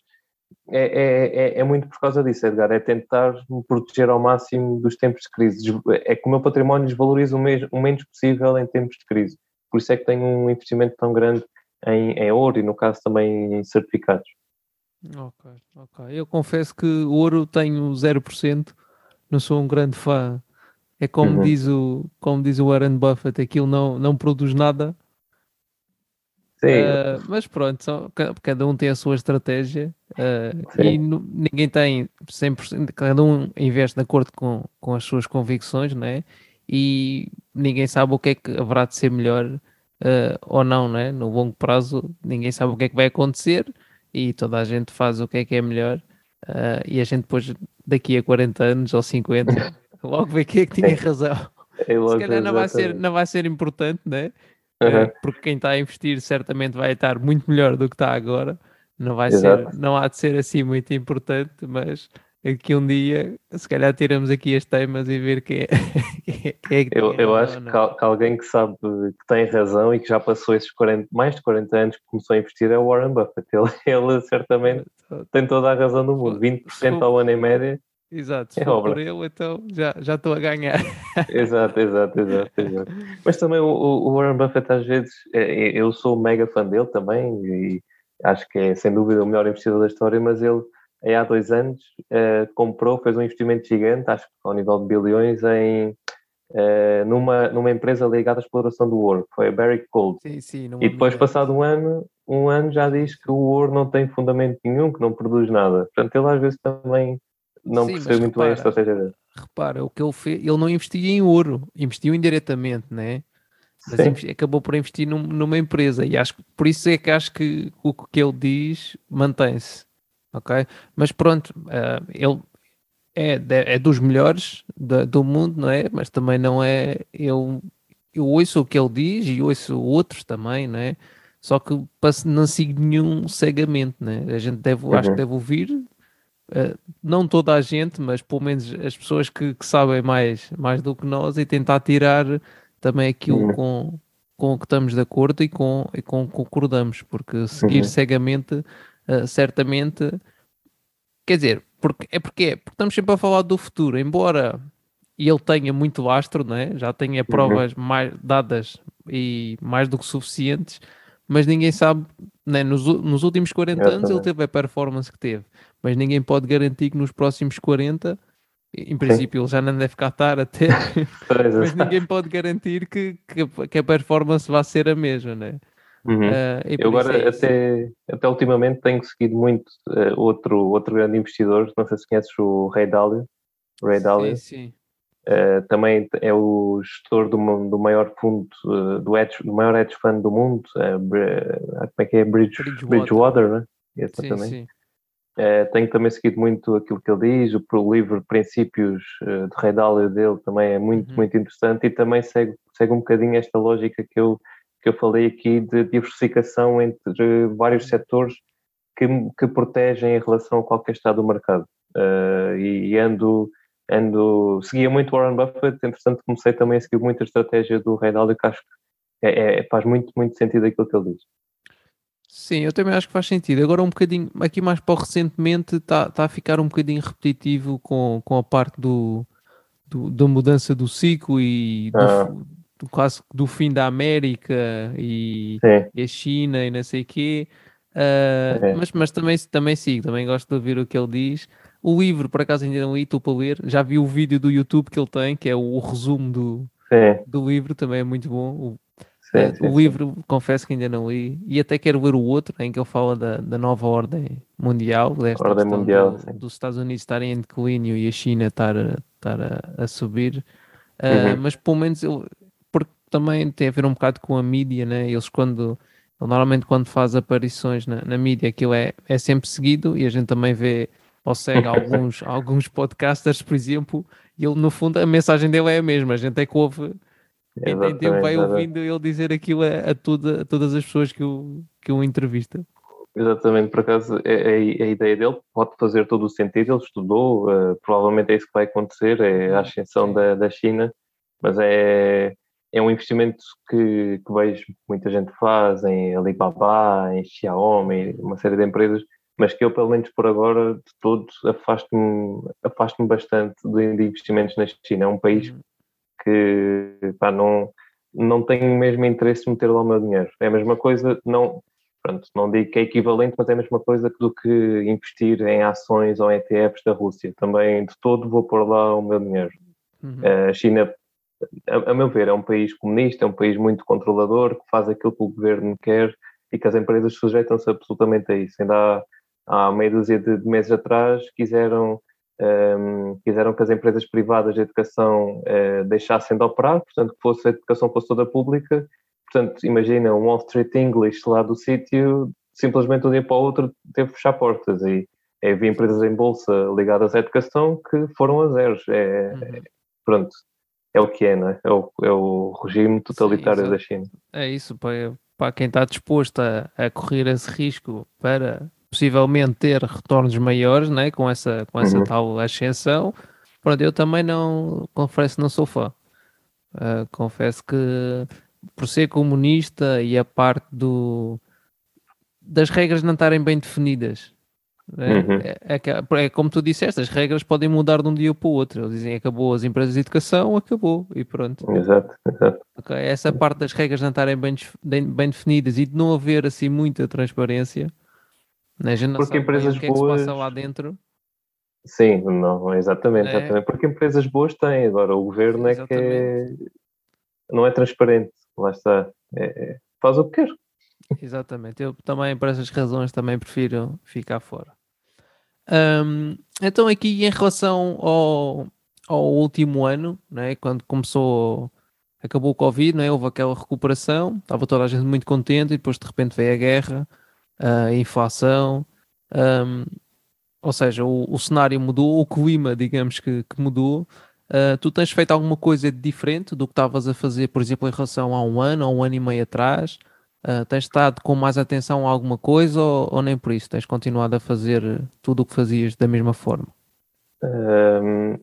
é, é, é, é muito por causa disso, Edgar, é tentar me proteger ao máximo dos tempos de crise. É que o meu património desvaloriza o, mesmo, o menos possível em tempos de crise. Por isso é que tenho um investimento tão grande em, em ouro e, no caso, também em certificados. Ok, ok. Eu confesso que o ouro tenho 0%, não sou um grande fã. É como, Uhum. diz, o, como diz o Warren Buffett, aquilo não, não produz nada. Sim, Uh, mas pronto, só, ca- cada um tem a sua estratégia uh, e ninguém tem 100%, cada um investe de acordo com, com as suas convicções, né? E ninguém sabe o que é que haverá de ser melhor uh, ou não, né? No longo prazo, ninguém sabe o que é que vai acontecer e toda a gente faz o que é que é melhor uh, e a gente depois, daqui a 40 anos ou 50, logo vê quem é que tinha razão. é logo Se calhar não vai, ser, não vai ser importante, né? Uhum. Eh, porque quem está a investir certamente vai estar muito melhor do que está agora. Não vai Exato. ser, não há de ser assim muito importante, mas aqui um dia, se calhar tiramos aqui as temas e ver quem é, quem é, quem é que Eu, tem eu razão acho que, que alguém que sabe que tem razão e que já passou esses 40, mais de 40 anos que começou a investir é o Warren Buffett. Ele, ele certamente tem toda a razão do mundo. 20% ao ano em média. Exato, se É for obra. por ele, então já já estou a ganhar. Exato, exato, exato, exato. Mas também o, o Warren Buffett às vezes, é, é, eu sou mega fã dele também e acho que é sem dúvida o melhor investidor da história, mas ele aí há dois anos eh, comprou, fez um investimento gigante, acho que ao nível de bilhões, em, eh, numa, numa empresa ligada à exploração do ouro, foi a Barrick Gold. Sim, sim, E depois, passado um ano, um ano já diz que o ouro não tem fundamento nenhum, que não produz nada. Portanto, ele às vezes também não Sim, percebe muito bem a repara, estratégia dele. repara, o que ele fez, ele não investia em ouro, investiu indiretamente, né? Mas Sim. acabou por investir num- numa empresa e acho por isso é que acho que o que ele diz mantém-se, ok? Mas pronto, ah, ele é, é dos melhores da- do mundo, não é? Mas também não é. Eu, eu ouço o que ele diz e ouço outros também, não é? Só que não sigo nenhum cegamente, né? A gente deve, acho que Uhum. deve ouvir, ah, não toda a gente, mas pelo menos as pessoas que, que sabem mais, mais do que nós e tentar tirar também aquilo Uhum. com, com o que estamos de acordo e com, e com o que concordamos, porque seguir Uhum. cegamente, ah, certamente, quer dizer, porque, é porque é, porque estamos sempre a falar do futuro, embora ele tenha muito lastro, não é? já tenha provas mais dadas e mais do que suficientes, mas ninguém sabe, né? nos, nos últimos 40 anos ele Exatamente. teve a performance que teve, mas ninguém pode garantir que nos próximos 40, em princípio ele já não deve cá estar até, mas ninguém pode garantir que, que, que a performance vai ser a mesma, né? Uhum. Ah, e Eu agora, é até, até ultimamente, tenho seguido muito eh, outro, outro grande investidor, não sei se conheces o Ray Dalio. Ray Dalio. Sim, sim. Eh, também é o gestor do, do maior fundo, do, hedge, do maior hedge fund do mundo. como é que é? Bridge, Bridgewater. Bridgewater, né? Sim. Eh, tenho também seguido muito aquilo que ele diz, o livro Princípios de Ray Dalio dele também é muito, Uhum. muito interessante e também segue, segue um bocadinho esta lógica que eu, que eu falei aqui de diversificação entre vários setores que, que protegem em relação a qualquer estado do mercado. Eh, e, e ando, ando, seguia muito Warren Buffett, entretanto comecei também a seguir muito a estratégia do Ray Dalio, que acho que é, é- faz muito, muito sentido aquilo que ele diz. Sim, eu também acho que faz sentido. Agora um bocadinho, aqui mais para o recentemente, está tá a ficar um bocadinho repetitivo com, com a parte do, do- da mudança do ciclo e do, Ah. Quase do fim da América e, e a China e não sei o quê. É. mas, mas também, também sigo, também gosto de ouvir o que ele diz. O livro, por acaso ainda não li, estou para ler. Já vi o vídeo do YouTube que ele tem, que é o, o resumo do, sim, do livro, também é muito bom. O, sim, eh, sim, o livro, confesso que ainda não li, e até quero ler o outro, em que ele fala da, da nova ordem mundial, desta Ordem mundial, do- dos Estados Unidos estarem em declínio e a China estar, a- estar a, a subir. Ah, Uhum. Mas pelo menos porque também tem a ver um bocado com a mídia, né? Eles quando normalmente quando faz aparições na, na mídia aquilo é, é sempre seguido e a gente também vê ou segue alguns, alguns podcasters, por exemplo, e ele no fundo a mensagem dele é a mesma, a gente é que ouve quem tem tempo vai ouvindo ele dizer aquilo a, a, toda, a todas as pessoas que o, que o entrevista. Exatamente, por acaso é, é a ideia dele pode fazer todo o sentido, ele estudou, eh, provavelmente é isso que vai acontecer, é a ascensão Sim. da, da China, mas é, é um investimento que, que vejo que muita gente faz em Alibaba, em Xiaomi, uma série de empresas, mas que eu, pelo menos por agora, de todos, afasto-me afasto bastante de, de investimentos na China. É um país Uhum. que pá, não, não tenho mesmo interesse em meter lá o meu dinheiro. É a mesma coisa, não, pronto, não digo que é equivalente, mas é a mesma coisa do que investir em ações ou ETFs da Rússia. Também, de todo, vou pôr lá o meu dinheiro. Uhum. A China, a, a, meu ver, é um país comunista, é um país muito controlador, que faz aquilo que o governo quer e que as empresas sujeitam-se absolutamente a isso. Ainda há, há meia dúzia de, de meses atrás quiseram um, ehm, quiseram que as empresas privadas de educação uh, deixassem de operar, portanto, que fosse a educação fosse toda pública. Portanto, imagina um Wall Street English lá do sítio, simplesmente de um dia para o outro teve que fechar portas. E havia empresas em bolsa ligadas à educação que foram a zeros. É, uhum. Pronto, é o que é, não é? É o, é o regime totalitário Sim, da China. É isso, para, para quem está disposto a, a correr esse risco para possivelmente ter retornos maiores, né, com essa, com essa uhum. tal ascensão. Pronto, eu também não, confesso, não sou fã. Uh, confesso que por ser comunista e a parte do das regras não estarem bem definidas. Né? Uhum. É, é, é, como tu disseste, as regras podem mudar de um dia para o outro. Eles dizem acabou as empresas de educação, acabou e pronto. Exato, exato. Okay. Essa parte das regras não estarem bem, bem definidas e de não haver assim muita transparência né? A gente não Porque empresas o que boas... é que se passa lá dentro. Sim, não, exatamente, é. exatamente. Porque empresas boas têm, agora o governo é que é... não é transparente, lá está. É, é... faz o que quer. Exatamente, eu também, por essas razões, também prefiro ficar fora. Um, então, aqui em relação ao, ao último ano, né, quando começou, acabou o Covid, né, houve aquela recuperação, estava toda a gente muito contente e depois de repente veio a guerra a inflação, um, ou seja, o, o, cenário mudou, o clima, digamos que, que mudou. Uh, tu tens feito alguma coisa diferente do que estavas a fazer, por exemplo, em relação a um ano ou um ano e meio atrás? Uh, tens estado com mais atenção a alguma coisa ou, ou, nem por isso? Tens continuado a fazer tudo o que fazias da mesma forma? Um,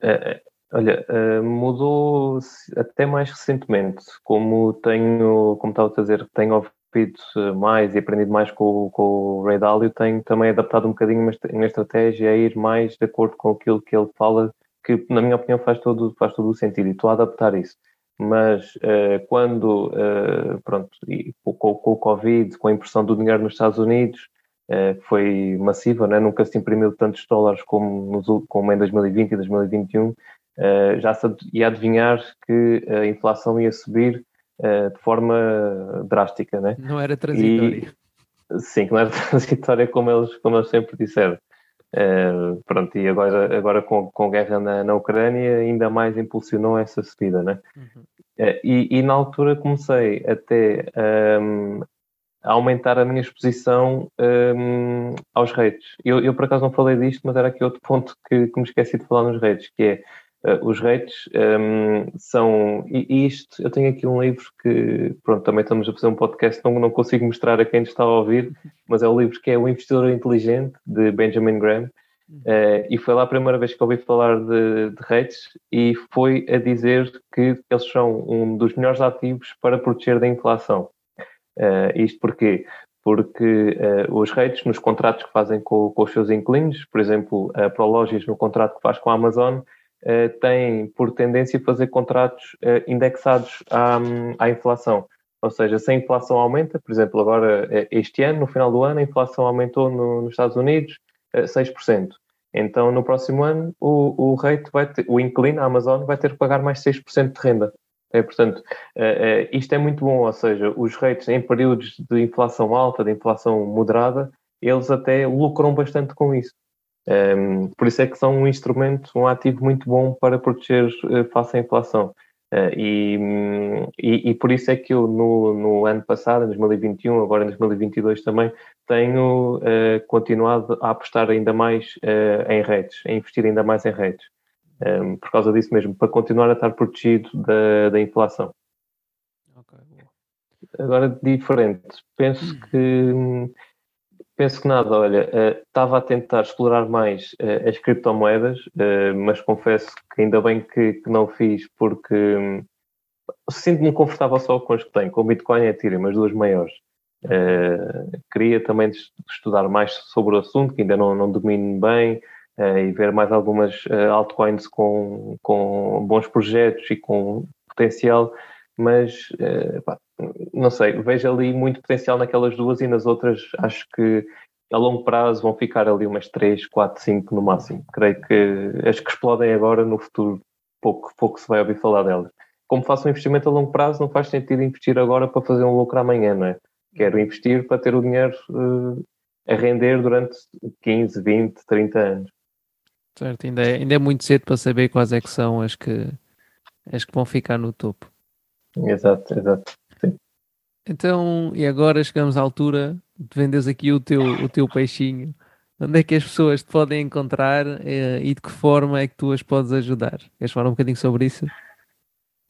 é, olha, uh, mudou até mais recentemente. Como tenho, como estava a dizer, tenho ouvido mais e aprendido mais com, com o Ray Dalio, tenho também adaptado um bocadinho a minha estratégia a ir mais de acordo com aquilo que ele fala, que na minha opinião faz todo, faz todo o sentido e estou a adaptar isso. Mas uh, quando, uh, pronto, com, com, o Covid, com a impressão do dinheiro nos Estados Unidos, uh, foi massiva, né? nunca se imprimiu tantos dólares como, nos, como em 2020 e 2021, já se ia adivinhar que a inflação ia subir de forma drástica, né? Não era transitória. E, sim, não era transitória como eles, como eles sempre disseram. Uh, pronto, e agora, agora com, com a guerra na, na Ucrânia ainda mais impulsionou essa subida, né? Uhum. Uh, e, e, na altura comecei até um, ehm, a aumentar a minha exposição um, ehm, aos rates. Eu, eu por acaso não falei disto, mas era aqui outro ponto que, que me esqueci de falar nos rates, que é Uh, os rates um, ehm, são. E isto, eu tenho aqui um livro que, pronto, também estamos a fazer um podcast, não, não consigo mostrar a quem está a ouvir, mas é o livro que é O Investidor Inteligente, de Benjamin Graham. Uh, e foi lá a primeira vez que ouvi falar de, de rates e foi a dizer que eles são um dos melhores ativos para proteger da inflação. Uh, isto porquê? Porque uh, os rates nos contratos que fazem com, com os seus inquilinos, por exemplo, a Prologis no contrato que faz com a Amazon, uh, tem por tendência fazer contratos uh, indexados à, à inflação. Ou seja, se a inflação aumenta, por exemplo, agora eh, este ano, no final do ano, a inflação aumentou no, nos Estados Unidos 6%. Então, no próximo ano, o, o rate vai ter, o inquilino, a Amazon, vai ter que pagar mais 6% de renda. É, portanto, isto é muito bom, ou seja, os rates em períodos de inflação alta, de inflação moderada, eles até lucram bastante com isso. Um, por isso é que são um instrumento, um ativo muito bom para proteger uh, face à inflação. Uh, e, e, e, por isso é que eu, no, no, ano passado, em 2021, agora em 2022 também, tenho uh, continuado a apostar ainda mais em redes, a investir ainda mais em redes. Um, por causa disso mesmo, para continuar a estar protegido da, da inflação. Okay, agora, diferente. Penso hum. que Penso que nada, olha, uh, estava a tentar explorar mais uh, as criptomoedas, uh, mas confesso que ainda bem que, que não fiz, porque um, sinto-me confortável só com as que tenho, com o Bitcoin e Ethereum, as duas maiores. queria também estudar mais sobre o assunto, que ainda não, não domino bem, e ver mais algumas altcoins com, com bons projetos e com potencial, mas pá, não sei, vejo ali muito potencial naquelas duas e nas outras acho que a longo prazo vão ficar ali umas 3, 4, 5 no máximo. Creio que as que explodem agora, no futuro, pouco, pouco se vai ouvir falar delas. Como faço um investimento a longo prazo, não faz sentido investir agora para fazer um lucro amanhã, não é? Quero investir para ter o dinheiro uh, a render durante 15, 20, 30 anos. Certo, ainda é, ainda é muito cedo para saber quais é que são as que, as que vão ficar no topo. Exato, exato. Sim. Então, e agora chegamos à altura de venderes aqui o teu, o teu peixinho. Onde é que as pessoas te podem encontrar eh, e de que forma é que tu as podes ajudar? Queres falar um bocadinho sobre isso?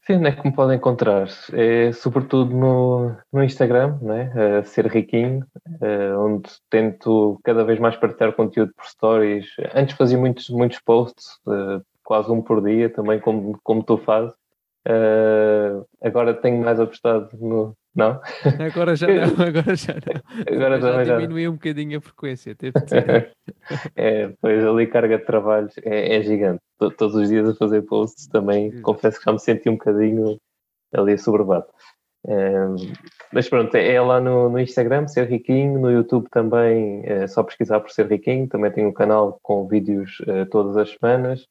Sim, onde é que me podem encontrar? É sobretudo no, no Instagram, né? Uh, Ser Riquinho, uh, onde tento cada vez mais partilhar conteúdo por stories. Antes fazia muitos, muitos posts, uh, quase um por dia, também como, como tu fazes. Uh, agora tenho mais apostado no. Não? Agora já não, agora já não. Agora já, já diminui um bocadinho a frequência, teve É, pois ali carga de trabalho é, é gigante. Todos os dias a fazer posts também, Exato. confesso que já me senti um bocadinho ali assoberbado. É, mas pronto, é lá no, no, Instagram, Ser Riquinho, no YouTube também, é só pesquisar por Ser Riquinho, também tenho um canal com vídeos uh, todas as semanas.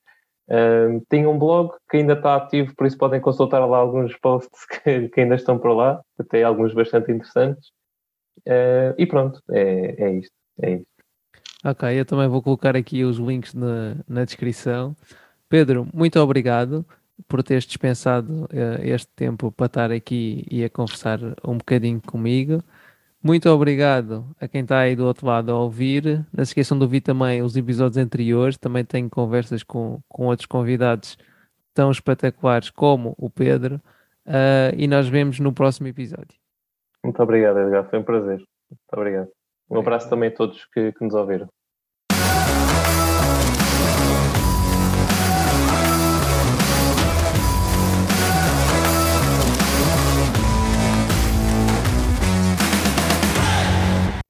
Uh, tenho um blog que ainda está ativo, por isso podem consultar lá alguns posts que, que ainda estão por lá, até alguns bastante interessantes. Uh, e pronto, é, é isto. É isto. Ok, eu também vou colocar aqui os links na, na descrição. Pedro, muito obrigado por teres dispensado uh, este tempo para estar aqui e a conversar um bocadinho comigo. Muito obrigado a quem está aí do outro lado a ouvir. Não se esqueçam de ouvir também os episódios anteriores. Também tenho conversas com, com outros convidados tão espetaculares como o Pedro. Uh, e nós vemos no próximo episódio. Muito obrigado, Edgar. Foi um prazer. Muito obrigado. Um abraço também a todos que, que nos ouviram.